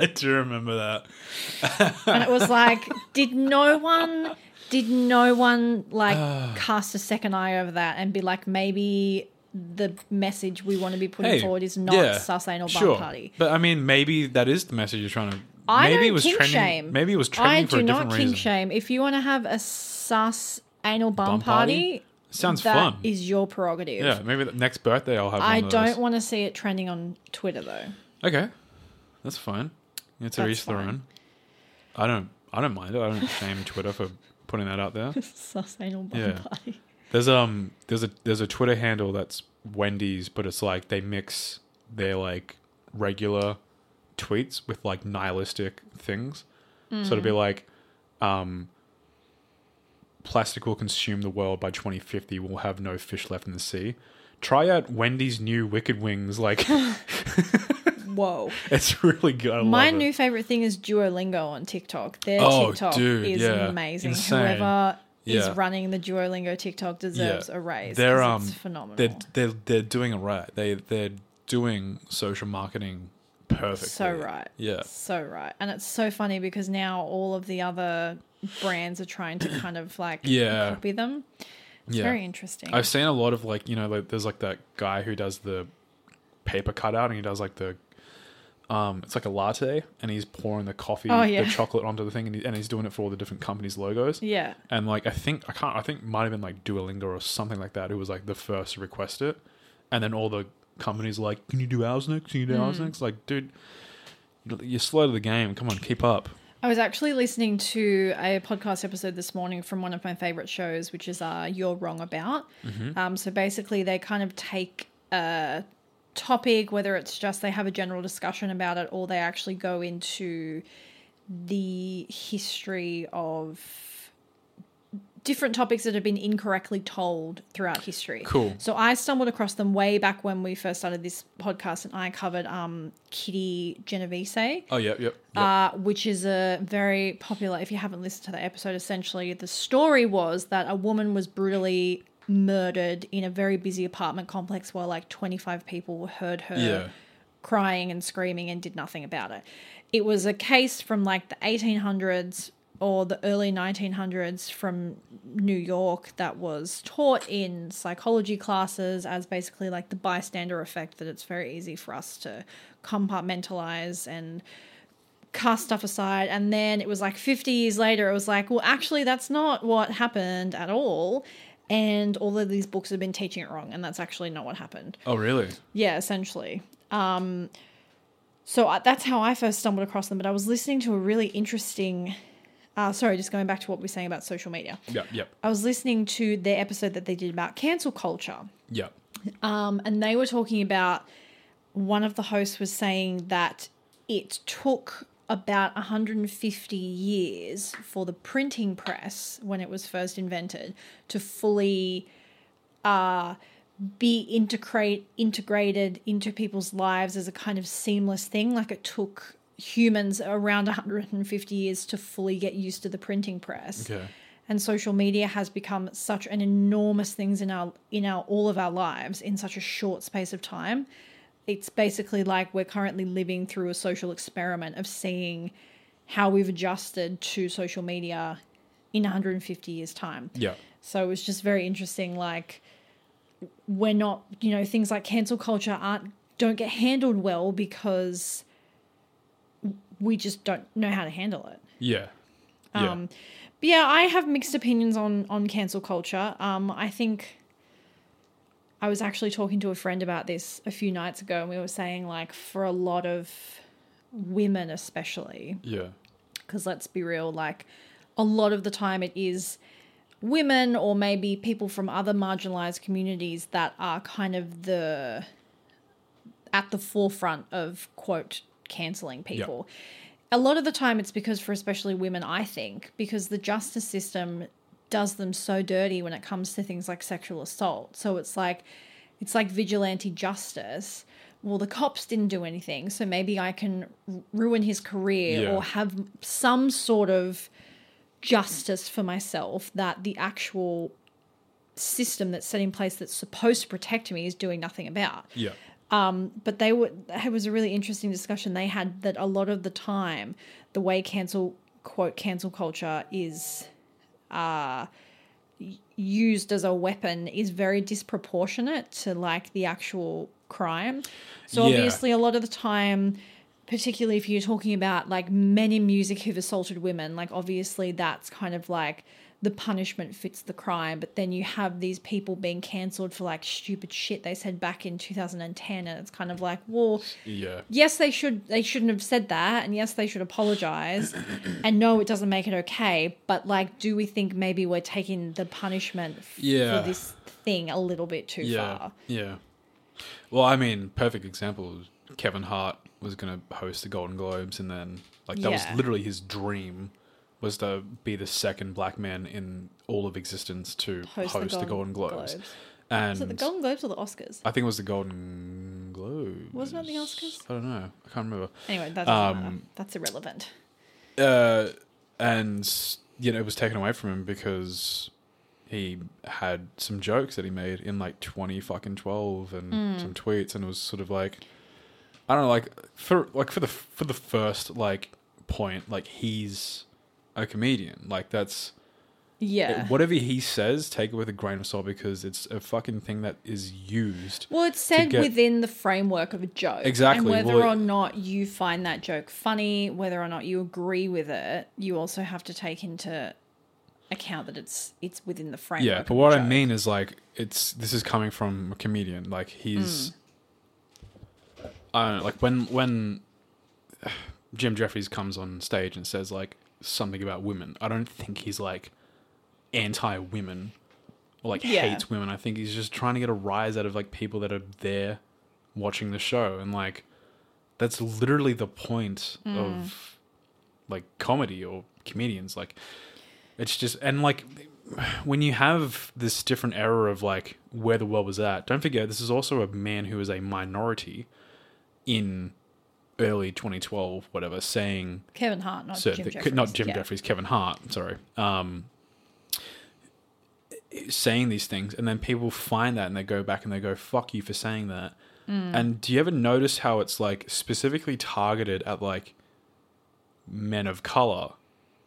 I do remember that. And it was like, did no one did no one like cast a second eye over that and be like maybe the message we want to be putting Hey, forward is not yeah, sus anal bum Sure, party. but I mean, maybe that is the message you're trying to. I maybe don't it was kink trending. shame. Maybe it was trending I for do a not different kink reason. shame. If you want to have a sus anal bum, Bum party? party, Sounds that fun. is your prerogative. Yeah, maybe the next birthday I'll have. I one of don't want to see it trending on Twitter though. Okay, that's fine. It's That's each their fine. own. I don't. I don't mind it. I don't shame Twitter for putting that out there. sus anal bum Yeah. party. There's um. There's a there's a Twitter handle that's Wendy's, but it's like they mix their like regular tweets with like nihilistic things. So it'd be Mm. like, um. Plastic will consume the world by 2050. We'll have no fish left in the sea. Try out Wendy's new Wicked Wings. Like, Whoa. it's really good. I My love it. new favorite thing is Duolingo on TikTok. Their Oh, TikTok dude, is yeah. amazing. Insane. Whoever is running the Duolingo TikTok deserves Yeah. a raise. They're um, it's phenomenal. they're they're they're doing it right. They they're doing social marketing perfectly. so right. Yeah. So right. And it's so funny because now all of the other brands are trying to kind of like Yeah. copy them. It's Yeah. very interesting. I've seen a lot of like you know like there's like that guy who does the paper cutout and he does like the um it's like a latte and he's pouring the coffee Oh, yeah. the chocolate onto the thing and, he, and he's doing it for all the different companies logos yeah. and like I think I can't I think it might have been like Duolingo or something like that who was like the first to request it and then all the companies like, "Can you do ours next? Can you do ours next?" Like, dude, you're slow to the game. Come on, keep up. I was actually listening to a podcast episode this morning from one of my favorite shows, which is uh, You're Wrong About. Um, so basically, they kind of take a topic, whether it's just they have a general discussion about it or they actually go into the history of different topics that have been incorrectly told throughout history. Cool. So I stumbled across them way back when we first started this podcast, and I covered um, Kitty Genovese Oh, yep, yep. yep. uh, which is a very popular. If you haven't listened to the episode, essentially the story was that a woman was brutally murdered in a very busy apartment complex where like 25 people heard her Yeah. crying and screaming and did nothing about it. It was a case from like the 1800s or the early 1900s from New York that was taught in psychology classes as basically like the bystander effect that it's very easy for us to compartmentalize and cast stuff aside and then it was like 50 years later it was like well actually that's not what happened at all and all of these books have been teaching it wrong and that's actually not what happened oh, really? yeah, essentially. Um, so I, that's how I first stumbled across them. But I was listening to a really interesting. Uh, sorry, just going back to what we are saying about social media. Yep, yep, I was listening to their episode that they did about cancel culture, yep. um, and they were talking about one of the hosts was saying that it took about 150 years for the printing press when it was first invented to fully uh, be integrate integrated into people's lives as a kind of seamless thing. Like it took humans around 150 years to fully get used to the printing press. Okay. and social media has become such an enormous things in our in our all of our lives in such a short space of time it's basically like we're currently living through a social experiment of seeing how we've adjusted to social media in 150 years time Yeah. so it was just very interesting like we're not you know things like cancel culture aren't don't get handled well because we just don't know how to handle it Yeah. Yeah. um, but yeah, I have mixed opinions on on cancel culture. Um, I think I was actually talking to a friend about this a few nights ago, and we were saying like for a lot of women, especially, yeah. because let's be real, like a lot of the time it is women or maybe people from other marginalized communities that are kind of the at the forefront of quote canceling people. A lot of the time it's because for especially women, I think, because the justice system does them so dirty when it comes to things like sexual assault. So it's like it's like vigilante justice. Well, the cops didn't do anything, so maybe I can ruin his career Yeah. or have some sort of justice for myself that the actual system that's set in place that's supposed to protect me is doing nothing about Yeah. Um, but they were it was a really interesting discussion they had that a lot of the time the way cancel quote cancel culture is uh used as a weapon is very disproportionate to like the actual crime so Yeah. obviously a lot of the time particularly if you're talking about like men in music who've assaulted women like obviously that's kind of like the punishment fits the crime but then you have these people being cancelled for like stupid shit they said back in 2010 and it's kind of like well Yeah. yes they should they shouldn't have said that and yes they should apologize and no it doesn't make it okay but like do we think maybe we're taking the punishment f- Yeah. for this thing a little bit too Yeah. far Yeah. Well, I mean, perfect example. Kevin Hart was going to host the Golden Globes, and then like that Yeah. was literally his dream was to be the second black man in all of existence to host, the, Golden Globes. And Was it the Golden Globes or the Oscars? I think it was the Golden Globes. Wasn't it the Oscars? I don't know. I can't remember. Anyway, that doesn't. Um, That's irrelevant. uh, and you know it was taken away from him because he had some jokes that he made in like twenty fucking twelve and Hmm. some tweets, and it was sort of like I don't know, like for like for the for the first like point, like he's a comedian, like that's Yeah. whatever he says, take it with a grain of salt because it's a fucking thing that is used. Well, it's said get- within the framework of a joke. Exactly, And whether well, or not you find that joke funny, whether or not you agree with it, you also have to take into account that it's it's within the framework. Yeah, but what I mean is like it's this is coming from a comedian. Like he's hmm. I don't know, like when when Jim Jeffries comes on stage and says like something about women, I don't think he's like anti women or like Yeah. hates women. I think he's just trying to get a rise out of like people that are there watching the show and like that's literally the point Mm. of like comedy or comedians like it's just and like when you have this different era of like where the world was at don't forget this is also a man who is a minority in early 2012 whatever saying Kevin Hart, not Jim Jeffries. not Jim yeah. Jeffries, Kevin Hart. Sorry, um, saying these things, and then people find that and they go back and they go, "Fuck you for saying that." Mm. And do you ever notice how it's like specifically targeted at like men of color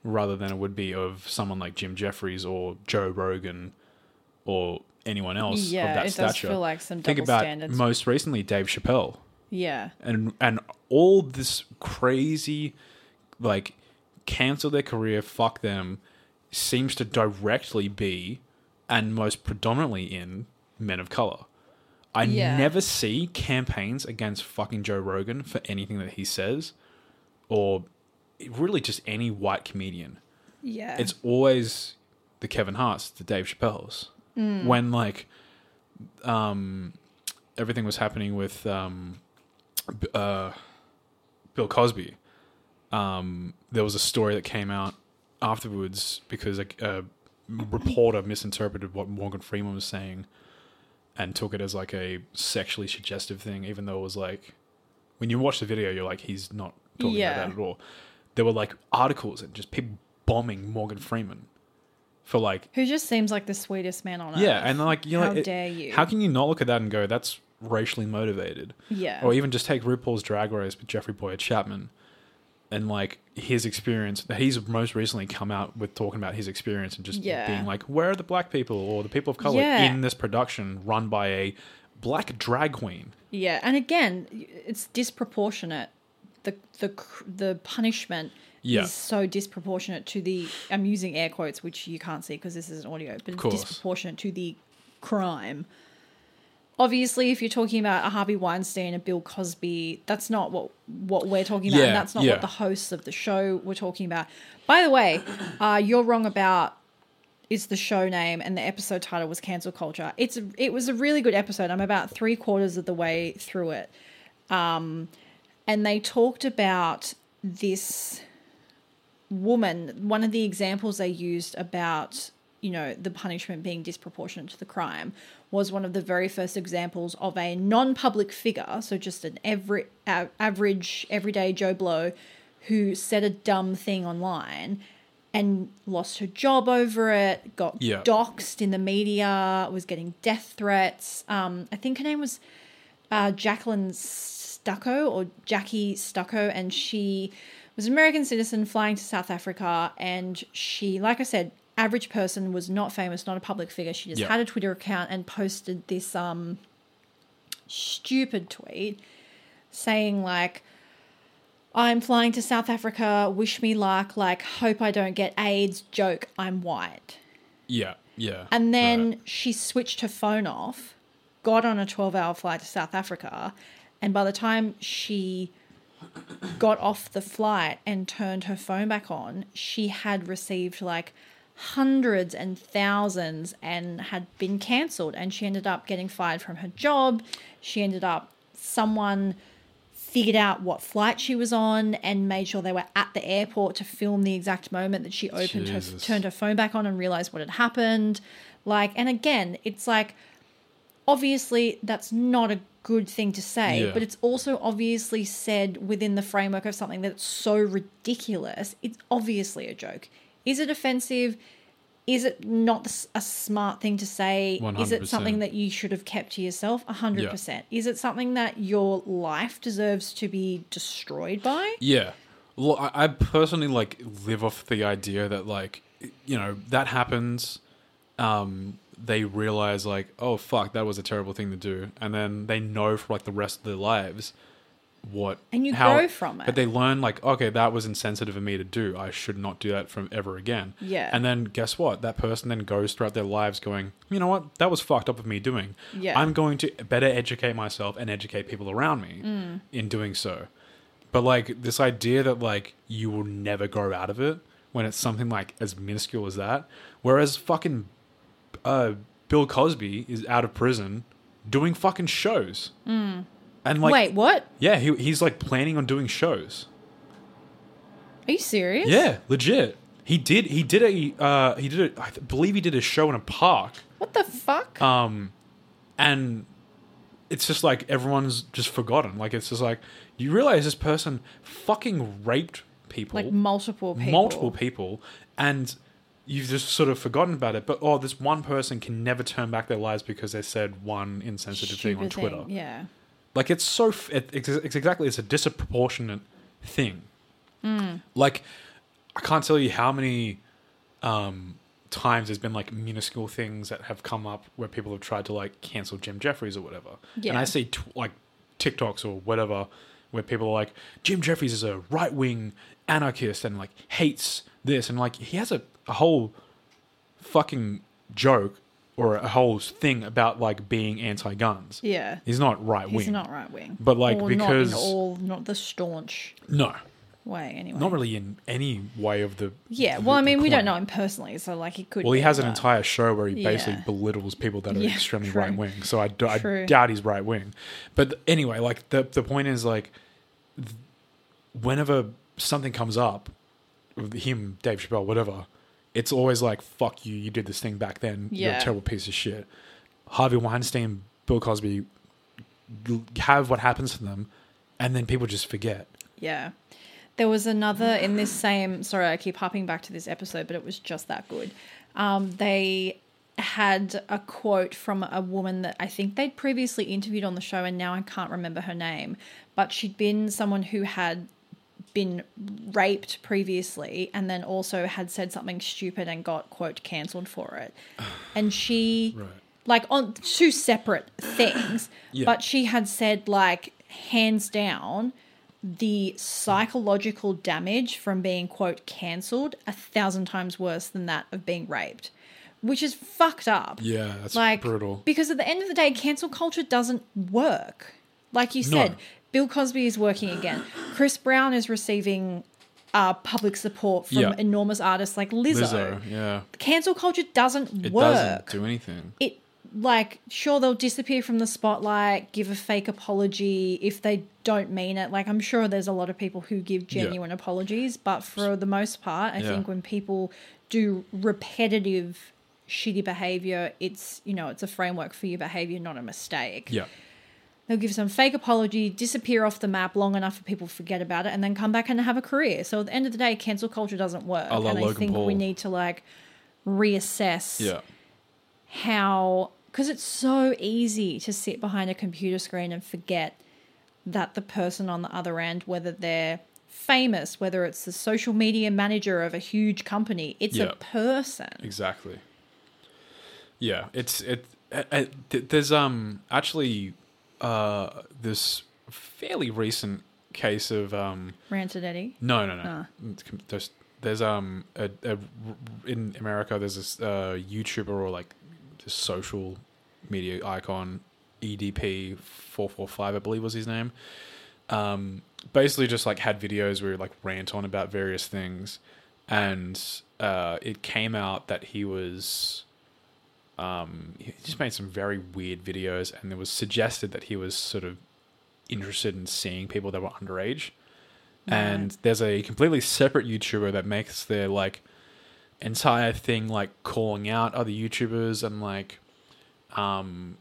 rather than it would be of someone like Jim Jeffries or Joe Rogan or anyone else Yeah, of that it stature? does feel like some Think double about standards. most recently Dave Chappelle yeah, and and all this crazy like cancel their career fuck them seems to directly be and most predominantly in men of color i Yeah. never see campaigns against fucking joe rogan for anything that he says or really just any white comedian yeah. it's always the Kevin Hart's, the Dave Chappelle's. When like um everything was happening with um uh Bill Cosby, um there was a story that came out afterwards because a, a reporter misinterpreted what Morgan Freeman was saying and took it as like a sexually suggestive thing even though it was like when you watch the video you're like he's not talking Yeah. about that at all. There were like articles and just people bombing Morgan Freeman for like Who just seems like the sweetest man on earth. yeah, and like you know, How it- dare you? How can you not look at that and go, that's racially motivated? Yeah. Or even just take RuPaul's Drag Race with Jeffrey Bowyer Chapman, and like his experience. that He's most recently come out with talking about his experience and just Yeah. being like, where are the black people or the people of color Yeah. in this production run by a black drag queen? Yeah, and again, it's disproportionate. The the the punishment Yeah. is so disproportionate to the. I'm using air quotes, which you can't see because this is an audio, but it's disproportionate to the crime. Obviously, if you're talking about a Harvey Weinstein, a Bill Cosby, that's not what what we're talking about. Yeah, and that's not yeah. what the hosts of the show were talking about. By the way, uh, you're wrong about is the show name and the episode title was cancel culture. It's it was a really good episode. I'm about three quarters of the way through it, um, and they talked about this woman. One of the examples they used about you know the punishment being disproportionate to the crime was one of the very first examples of a non-public figure, so just an every a- average everyday Joe Blow, who said a dumb thing online and lost her job over it, got Yeah. doxxed in the media, was getting death threats. Um, I think her name was uh, Jacqueline Stucco or Jackie Stucco, and she was an American citizen flying to South Africa. And she, like I said, average person, was not famous, not a public figure. She just Yeah. had a Twitter account and posted this um, stupid tweet saying, like, I'm flying to South Africa, wish me luck, like, hope I don't get AIDS, joke, I'm white. Yeah, yeah. And then right. she switched her phone off, got on a 12 hour flight to South Africa, and by the time she got off the flight and turned her phone back on, she had received like hundreds and thousands and had been cancelled. And she ended up getting fired from her job. She ended up, someone figured out what flight she was on and made sure they were at the airport to film the exact moment that she opened her turned her phone back on and realized what had happened like and again it's like obviously that's not a good thing to say Yeah. but it's also obviously said within the framework of something that's so ridiculous it's obviously a joke is it offensive is it not a smart thing to say? Is it something that you should have kept to yourself? A hundred percent. Is it something that your life deserves to be destroyed by? Yeah. Well, I, I personally like live off the idea that like you know that happens. Um, they realize like, oh fuck, that was a terrible thing to do, and then they know for like the rest of their lives what And you how- grow from it. But they learn like, okay, that was insensitive of me to do. I should not do that from ever again. Yeah. And then guess what? That person then goes throughout their lives going, you know what? That was fucked up of me doing. Yeah. I'm going to better educate myself and educate people around me Mm. in doing so. But like this idea that like you will never grow out of it when it's something like as minuscule as that, whereas fucking uh, Bill Cosby is out of prison doing fucking shows. And like. Wait, what? yeah, he, he's like planning on doing shows. Are you serious? Yeah, legit. He did. He did a. Uh, he did. A, I believe he did a show in a park. What the fuck? Um, and it's just like everyone's just forgotten. Like it's just like you realize this person fucking raped people, like multiple people. multiple people, and you've just sort of forgotten about it. But oh, this one person can never turn back their lives because they said one insensitive thing on Twitter. thing, Yeah. Like it's so it, it's, it's exactly it's a disproportionate thing. Like I can't tell you how many um, times there's been like minuscule things that have come up where people have tried to like cancel Jim Jeffries or whatever. Yeah. And I see t- like TikToks or whatever where people are like Jim Jeffries is a right wing anarchist and like hates this and like he has a, a whole fucking joke or a whole thing about like being anti-guns. Yeah. He's not right wing. He's not right wing. But, like, or because- not in all not the staunch No, way anyway. not really in any way of the. Yeah. the- Well, I mean, we don't know him personally, so like he could. Well, he has an entire show where he basically belittles people that are Yeah, extremely right wing. So I, d- I doubt he's right wing. But anyway, like the the point is like, th- whenever something comes up, him, Dave Chappelle, whatever, it's always like, "Fuck you! You did this thing back then. You're a terrible piece of shit." Harvey Weinstein, Bill Cosby, have what happens to them, and then people just forget. Yeah. There was another in this same. Sorry, I keep hopping back to this episode, but it was just that good. Um, they had a quote from a woman that I think they'd previously interviewed on the show, and now I can't remember her name. But she'd been someone who had been raped previously and then also had said something stupid and got quote cancelled for it. And she Right. like on two separate things, Yeah. but she had said like hands down the psychological damage from being quote cancelled a thousand times worse than that of being raped, which is fucked up. Yeah, that's like brutal. because at the end of the day, cancel culture doesn't work. Like you said, No. Bill Cosby is working again. Chris Brown is receiving uh, public support from Yeah. enormous artists like Lizzo. Lizzo, yeah, Cancel culture doesn't it work doesn't do anything. it like sure they'll disappear from the spotlight give a fake apology if they don't mean it like i'm sure there's a lot of people who give Yeah. genuine apologies but for the most part i Yeah. think when people do repetitive shitty behavior it's you know it's a framework for your behavior not a mistake Yeah, they'll give some fake apology disappear off the map long enough for people to forget about it and then come back and have a career so at the end of the day cancel culture doesn't work la and i Logan think we need to like reassess yeah, how because it's so easy to sit behind a computer screen and forget that the person on the other end whether they're famous whether it's the social media manager of a huge company it's Yeah. a person exactly. Yeah, it's it. uh, th- there's um actually uh this fairly recent case of um ranted eddie? No no no. Ah. There's there's um a, a in America there's this uh YouTuber or like this social media icon EDP four four five I believe was his name. Um basically just like had videos where he like rant on about various things. And uh it came out that he was um he just made some very weird videos and it was suggested that he was sort of interested in seeing people that were underage. And there's a completely separate YouTuber that makes their like entire thing like calling out other YouTubers and like um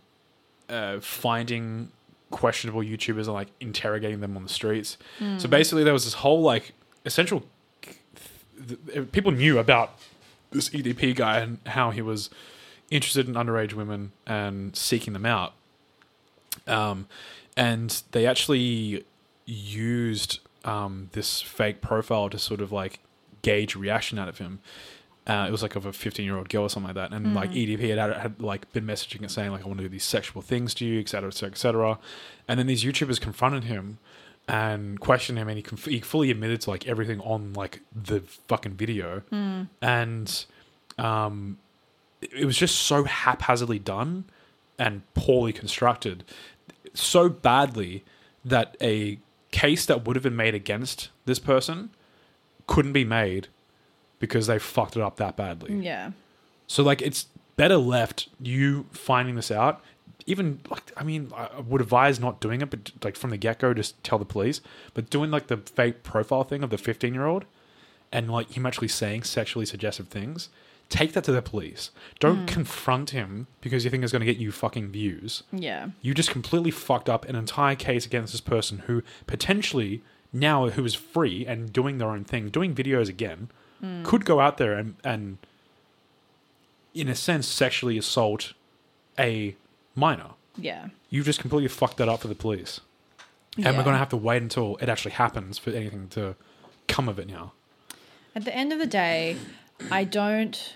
uh finding questionable YouTubers and like interrogating them on the streets. So basically there was this whole like essential th- th- people knew about this EDP guy and how he was interested in underage women and seeking them out. Um, and they actually used um, this fake profile to sort of like gauge reaction out of him. Uh, it was like of a 15 year old girl or something like that. And like EDP had, had, had like been messaging and saying like, I want to do these sexual things to you, et cetera, et cetera, et cetera. And then these YouTubers confronted him and questioned him, and he, conf- he fully admitted to like everything on like the fucking video, and um, it was just so haphazardly done and poorly constructed, so badly that a case that would have been made against this person couldn't be made because they fucked it up that badly. Yeah. So like it's better left you finding this out. Even like I mean, I I would advise not doing it, but like from the get go, just tell the police. But doing like the fake profile thing of the fifteen year old, and like him actually saying sexually suggestive things, take that to the police. Don't hmm. confront him because you think it's going to get you fucking views. Yeah. You just completely fucked up an entire case against this person who potentially now who is free and doing their own thing, doing videos again, hmm. could go out there and and in a sense sexually assault a minor. Yeah. You've just completely fucked that up for the police. And Yeah. we're going to have to wait until it actually happens for anything to come of it now. At the end of the day, I don't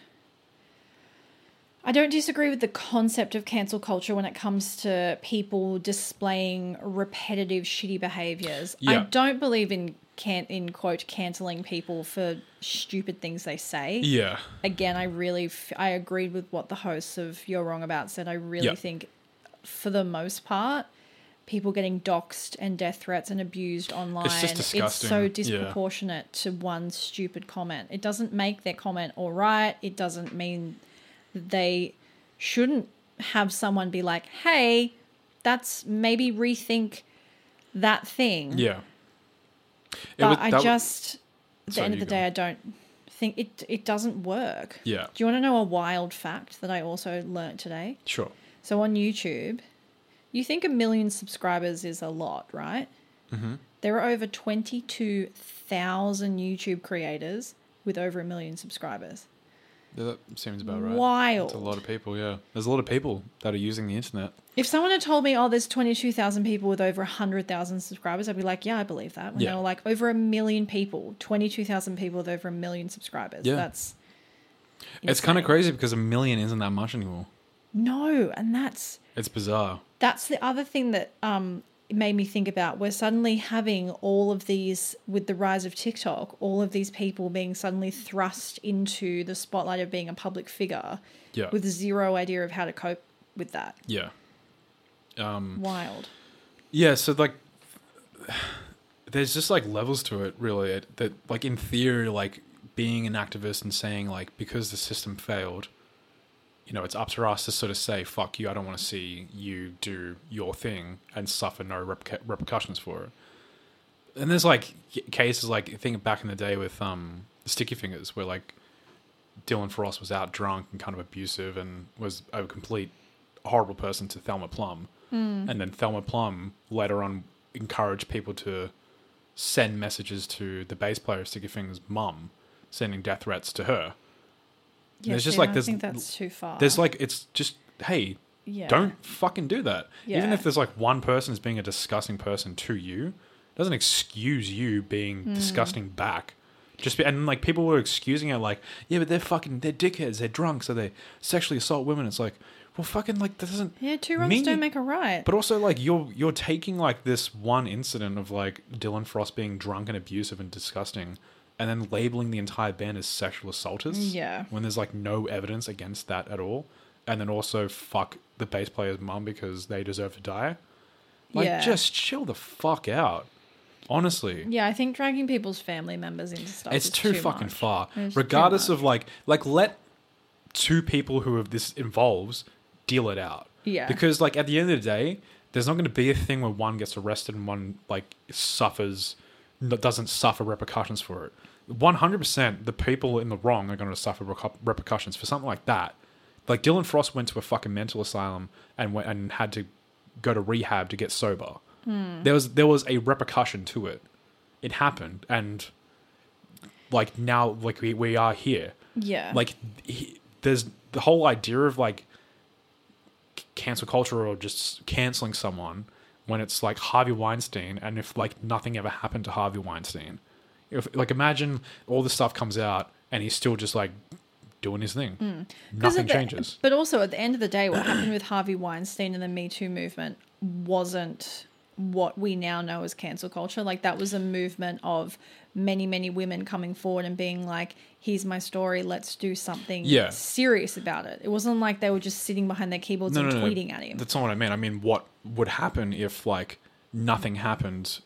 I don't disagree with the concept of cancel culture when it comes to people displaying repetitive shitty behaviors. I don't believe in can in quote canceling people for stupid things they say. Yeah. Again, I really f- I agreed with what the hosts of You're Wrong About said. I really Yeah. think for the most part people getting doxxed and death threats and abused online It's just disgusting. It's so Yeah. disproportionate to one stupid comment. It doesn't make their comment all right. It doesn't mean they shouldn't have someone be like, "Hey, that's maybe rethink that thing." Yeah. It But was- I just at the Sorry, end of the day I don't think it it doesn't work. Yeah. Do you want to know a wild fact that I also learnt today? Sure. So on YouTube, you think a million subscribers is a lot, right? Mm-hmm. There are over 22,000 YouTube creators with over a million subscribers. Yeah, that seems about right. Wild. It's a lot of people, yeah. There's a lot of people that are using the internet. If someone had told me, oh, there's 22,000 people with over 100,000 subscribers, I'd be like, yeah, I believe that. When Yeah. they were like, over a million people, 22,000 people with over a million subscribers. Yeah. That's. It's kind of crazy because a million isn't that much anymore. No, and that's. It's bizarre. That's the other thing that um made me think about we're suddenly having all of these with the rise of TikTok all of these people being suddenly thrust into the spotlight of being a public figure Yeah. with zero idea of how to cope with that yeah. Um, wild yeah, so like there's just like levels to it really that like in theory like being an activist and saying like because the system failed you know it's up to us to sort of say fuck you i don't want to see you do your thing and suffer no repercu- repercussions for it. And there's like cases like think back in the day with um sticky fingers where like dylan frost was out drunk and kind of abusive and was a complete horrible person to thelma plum. And then thelma plum later on encouraged people to send messages to the bass player of sticky fingers mum sending death threats to her yeah, There's just see, like I this- think that's too far. there's like it's just hey yeah. don't fucking do that. Even if there's like one person is being a disgusting person to you doesn't excuse you being Hmm. disgusting back. Just be, and like people were excusing it like yeah but they're fucking they're dickheads they're drunk so they sexually assault women. It's like well fucking like that doesn't yeah two wrongs mean- don't make a right. But also like you're you're taking like this one incident of like Dylan Frost being drunk and abusive and disgusting and then labeling the entire band as sexual assaulters Yeah. when there's like no evidence against that at all and then also fuck the bass player's mum because they deserve to die like Yeah. just chill the fuck out honestly yeah i think dragging people's family members into stuff it's is too, fucking much. far It's regardless of like like let two people who have this involves deal it out Yeah. because like at the end of the day there's not going to be a thing where one gets arrested and one like suffers doesn't suffer repercussions for it 100% the people in the wrong are going to suffer repercussions for something like that. Like dylan frost went to a fucking mental asylum and went and had to go to rehab to get sober. Hmm. There was there was a repercussion to it. It happened and like now like we, we are here. Yeah. Like he, there's the whole idea of like cancel culture or just canceling someone when it's like Harvey Weinstein and if like nothing ever happened to Harvey Weinstein if like imagine all this stuff comes out and he's still just like doing his thing hmm. 'Cause nothing the- changes But also, at the end of the day, what happened with Harvey Weinstein and the Me Too movement wasn't what we now know as cancel culture. Like that was a movement of many, many women coming forward and being like, here's my story, let's do something Yeah. serious about it. It wasn't like they were just sitting behind their keyboards and tweeting at him. That's not what I mean. I mean, what would happen if like nothing happened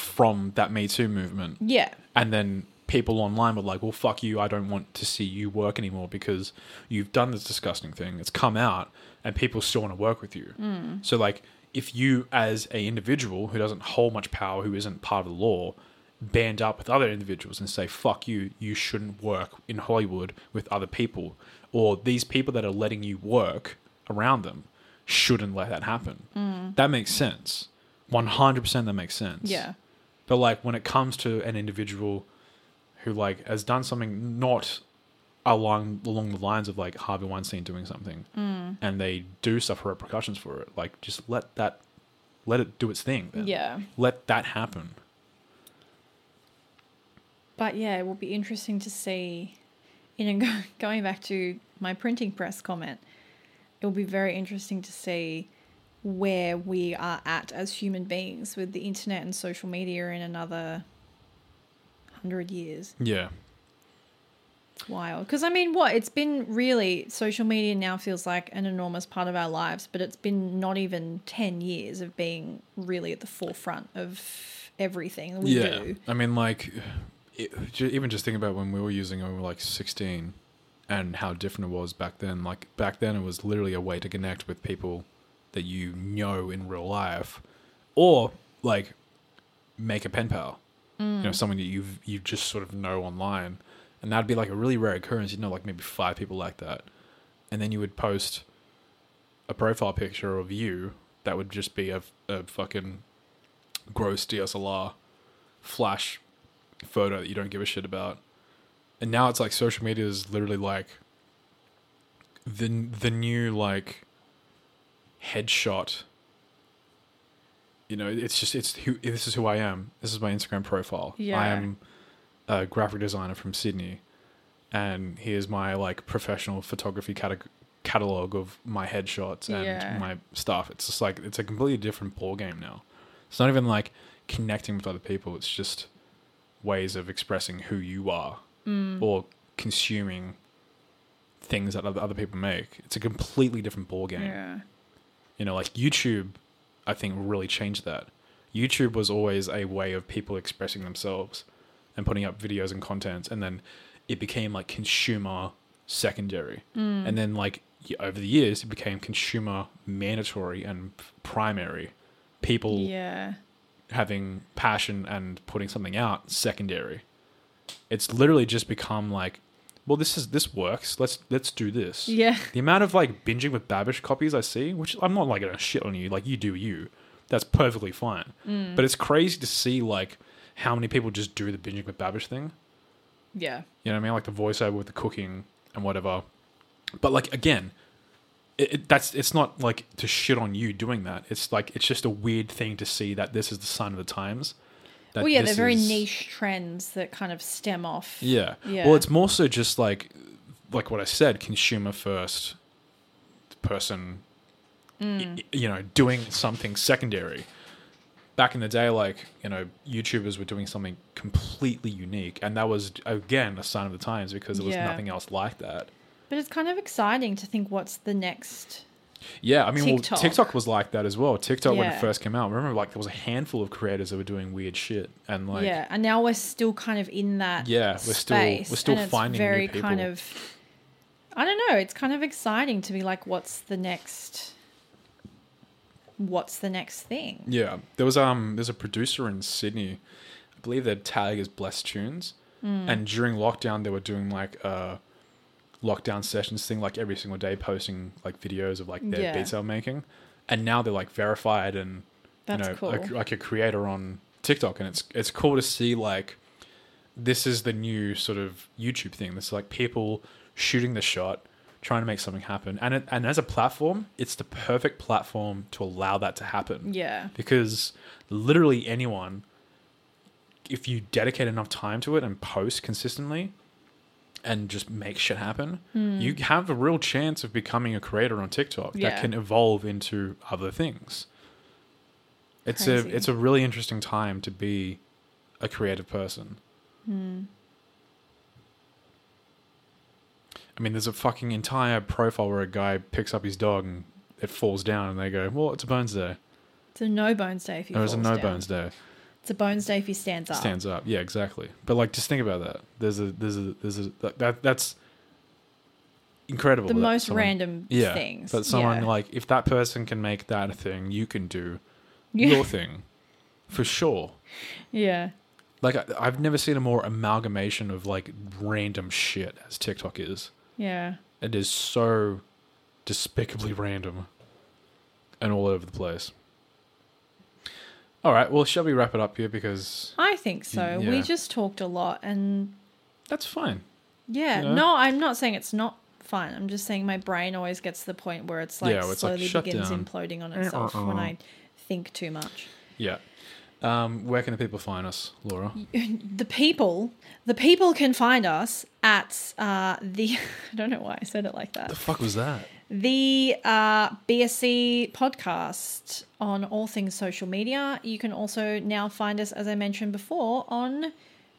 from that Me Too movement, yeah. and then people online were like, "Well, fuck you. I don't want to see you work anymore because you've done this disgusting thing. It's come out, and people still want to work with you." Mm. So, like, if you as a individual who doesn't hold much power, who isn't part of the law, band up with other individuals and say, "Fuck you. You shouldn't work in Hollywood with other people," or these people that are letting you work around them shouldn't let that happen. Mm. That makes sense. One hundred percent, that makes sense. Yeah. But like when it comes to an individual who like has done something not along along the lines of like Harvey Weinstein doing something, Mm. and they do suffer repercussions for it, like just let that let it do its thing. Then. Yeah. Let that happen. But yeah, it will be interesting to see. You know, going back to my printing press comment, it will be very interesting to see where we are at as human beings with the internet and social media in another hundred years. Yeah. It's wild. Because I mean, what? It's been really social media now feels like an enormous part of our lives, but it's been not even ten years of being really at the forefront of everything we yeah. do. I mean, like, it, even just think about when we were using it when we were like 16 and how different it was back then. Like, back then it was literally a way to connect with people that you know in real life or, like, make a pen pal. You know, mm. someone that you you just sort of know online. And that'd be like a really rare occurrence. You'd know, like, maybe five people like that. And then you would post a profile picture of you that would just be a, a fucking gross DSLR flash photo that you don't give a shit about. And now it's like social media is literally like the the new like headshot. You know, it's just it's who this is who I am. This is my Instagram profile. Yeah. I am a graphic designer from Sydney, and here's my like professional photography cata- catalog of my headshots and Yeah. my stuff. It's just like it's a completely different ball game now. It's not even like connecting with other people. It's just ways of expressing who you are Mm. or consuming things that other other people make. It's a completely different ball game. Yeah. You know, like YouTube, I think really changed that. YouTube was always a way of people expressing themselves and putting up videos and content, and then it became like consumer secondary, mm. and then like over the years, it became consumer mandatory and primary. People Yeah. having passion and putting something out secondary. It's literally just become like, well, this is this works. Let's let's do this. Yeah. The amount of like binging with Babish copies I see, which I'm not like gonna shit on you, like you do you. That's perfectly fine. Mm. But it's crazy to see like how many people just do the binging with Babish thing. Yeah. You know what I mean? Like the voiceover with the cooking and whatever. But like again, it, it, that's it's not like to shit on you doing that. It's like it's just a weird thing to see that this is the sign of the times. Well, yeah, they're very is- niche trends that kind of stem off. Yeah. Yeah. Well, it's more so just like like what I said, consumer first person Mm. y- you know, doing something secondary. Back in the day, like, you know, YouTubers were doing something completely unique. And that was, again, a sign of the times because there was Yeah. nothing else like that. But it's kind of exciting to think what's the next. Yeah, I mean, TikTok. well, TikTok was like that as well. TikTok, when it first came out, remember, like, there was a handful of creators that were doing weird shit. And, like, yeah, and now we're still kind of in that. Yeah, we're still- we're still finding new very kind of. I don't know. It's kind of exciting to be like, what's the next? What's the next thing? Yeah, there was um, there's a producer in Sydney, I believe their tag is Blessed Tunes, Hmm. and during lockdown they were doing like a lockdown sessions thing, like every single day, posting like videos of like their Yeah. beats they're making, and now they're like verified and That's you know cool. like, like a creator on TikTok, and it's it's cool to see like this is the new sort of YouTube thing. This is like people shooting the shot, trying to make something happen, and it, and as a platform, it's the perfect platform to allow that to happen Yeah. because literally anyone if you dedicate enough time to it and post consistently and just make shit happen you have a real chance of becoming a creator on tiktok. Yeah. that can evolve into other things It's Crazy. a it's a really interesting time to be a creative person. Hmm. I mean, there's a fucking entire profile where a guy picks up his dog and it falls down, and they go, "Well, it's a bones day." It's a no bones day if Or it's a no down. bones day. It's a bones day if he stands up. Stands up. Yeah, exactly. But like, just think about that. There's a there's a there's a that, that that's incredible. the most someone- random yeah, things. But someone yeah. like if that person can make that a thing, you can do yeah. your thing for sure. yeah. Like I, I've never seen a more amalgamation of like random shit as TikTok is. Yeah. It is so despicably random and all over the place. All right, well, shall we wrap it up here because I think so. We just talked a lot and that's fine. yeah. Yeah. No, I'm not saying it's not fine. I'm just saying my brain always gets to the point where it's like Yeah, where it's slowly shut begins down. imploding on itself when I think too much. Yeah. Um, where can the people find us, Laura? the people the people can find us at uh, the I don't know why I said it like that. The fuck was that? The uh, BSC podcast on all things social media. You can also now find us, as I mentioned before, on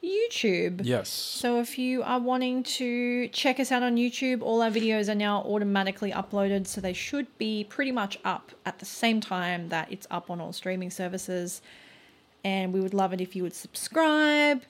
YouTube. Yes. So if you are wanting to check us out on YouTube, all our videos are now automatically uploaded, so they should be pretty much up at the same time that it's up on all streaming services. And we would love it if you would subscribe,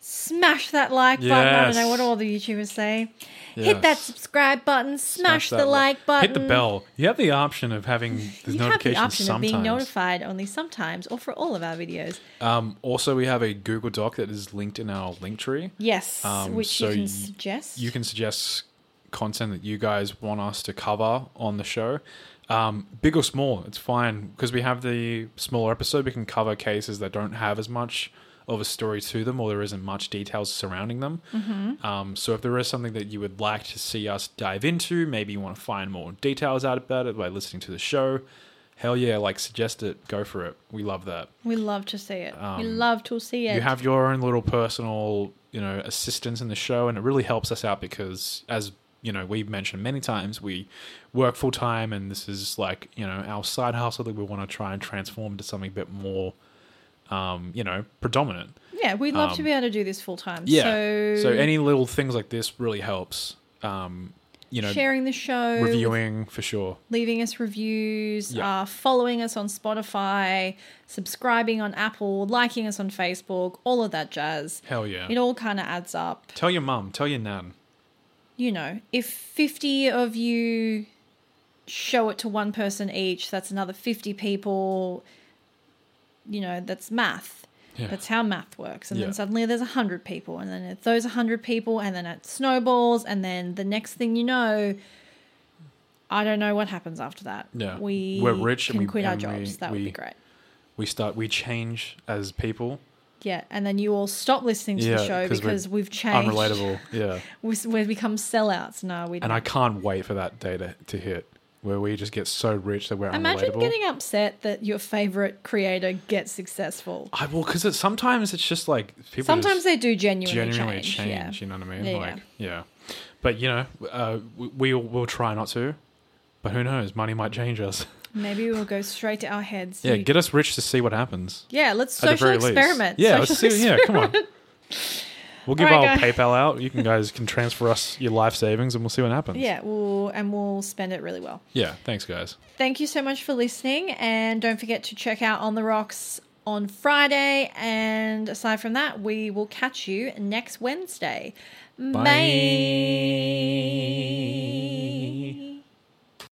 smash that like button. I don't know what all the YouTubers say. Hit that subscribe button, smash, that the li- like button. Hit the bell. You have the option of having the You have the option sometimes. of being notified only sometimes or for all of our videos. Um, also, we have a Google Doc that is linked in our link tree. Yes, Um, which so you can suggest. You can suggest content that you guys want us to cover on the show. Um, big or small, it's fine because we have the smaller episode. We can cover cases that don't have as much of a story to them, or there isn't much details surrounding them. Mm-hmm. Um, so, if there is something that you would like to see us dive into, maybe you want to find more details out about it by listening to the show. Hell yeah, like suggest it, go for it. We love that. we love to see it. we Um, love to see it. You have your own little personal, you know, assistance in the show, and it really helps us out because, as you know, we've mentioned many times, we work full time, and this is like you know our side hustle that we want to try and transform into something a bit more, um, you know, predominant. yeah, we'd love to um, be able to do this full time. Yeah. So, So any little things like this really helps. Um, you know, sharing the show, reviewing for sure. leaving us reviews, Yeah. uh, following us on Spotify, subscribing on Apple, liking us on Facebook, all of that jazz. Hell yeah. It all kind of adds up. tell your mum. Tell your nan. You know, if 50 of you show it to one person each, that's another 50 people. You know, that's math. Yeah. That's how math works. And Yeah. then suddenly there's 100 people. And then it's those 100 people. And then it snowballs. And then the next thing you know, I don't know what happens after that. Yeah. We We're rich can and we- quit our and we- jobs. that would be great. we start. We change as people. Yeah. And then you all stop listening to Yeah, the show because we've changed. Unrelatable. Yeah. We- We've become sellouts. No, we And I can't wait for that day to, to hit where we just get so rich that we're Imagine unrelatable. getting upset that your favorite creator gets successful. I will because sometimes it's just like people Sometimes they do genuinely, genuinely change. change. Yeah. You know what I mean? Yeah, like yeah. But you know, uh, we we'll, we'll try not to. But who knows? Money might change us. Maybe we'll go straight to our heads. yeah, get us rich to see what happens. yeah, let's At the social very least. experiment. Yeah, Social let's see. Yeah, come on. We'll give All right, our guys. PayPal out. You can guys can transfer us your life savings, and we'll see what happens. Yeah, we'll and we'll spend it really well. Yeah. Thanks, guys. Thank you so much for listening, and don't forget to check out On the Rocks on Friday. And aside from that, we will catch you next Wednesday. Bye. Bye.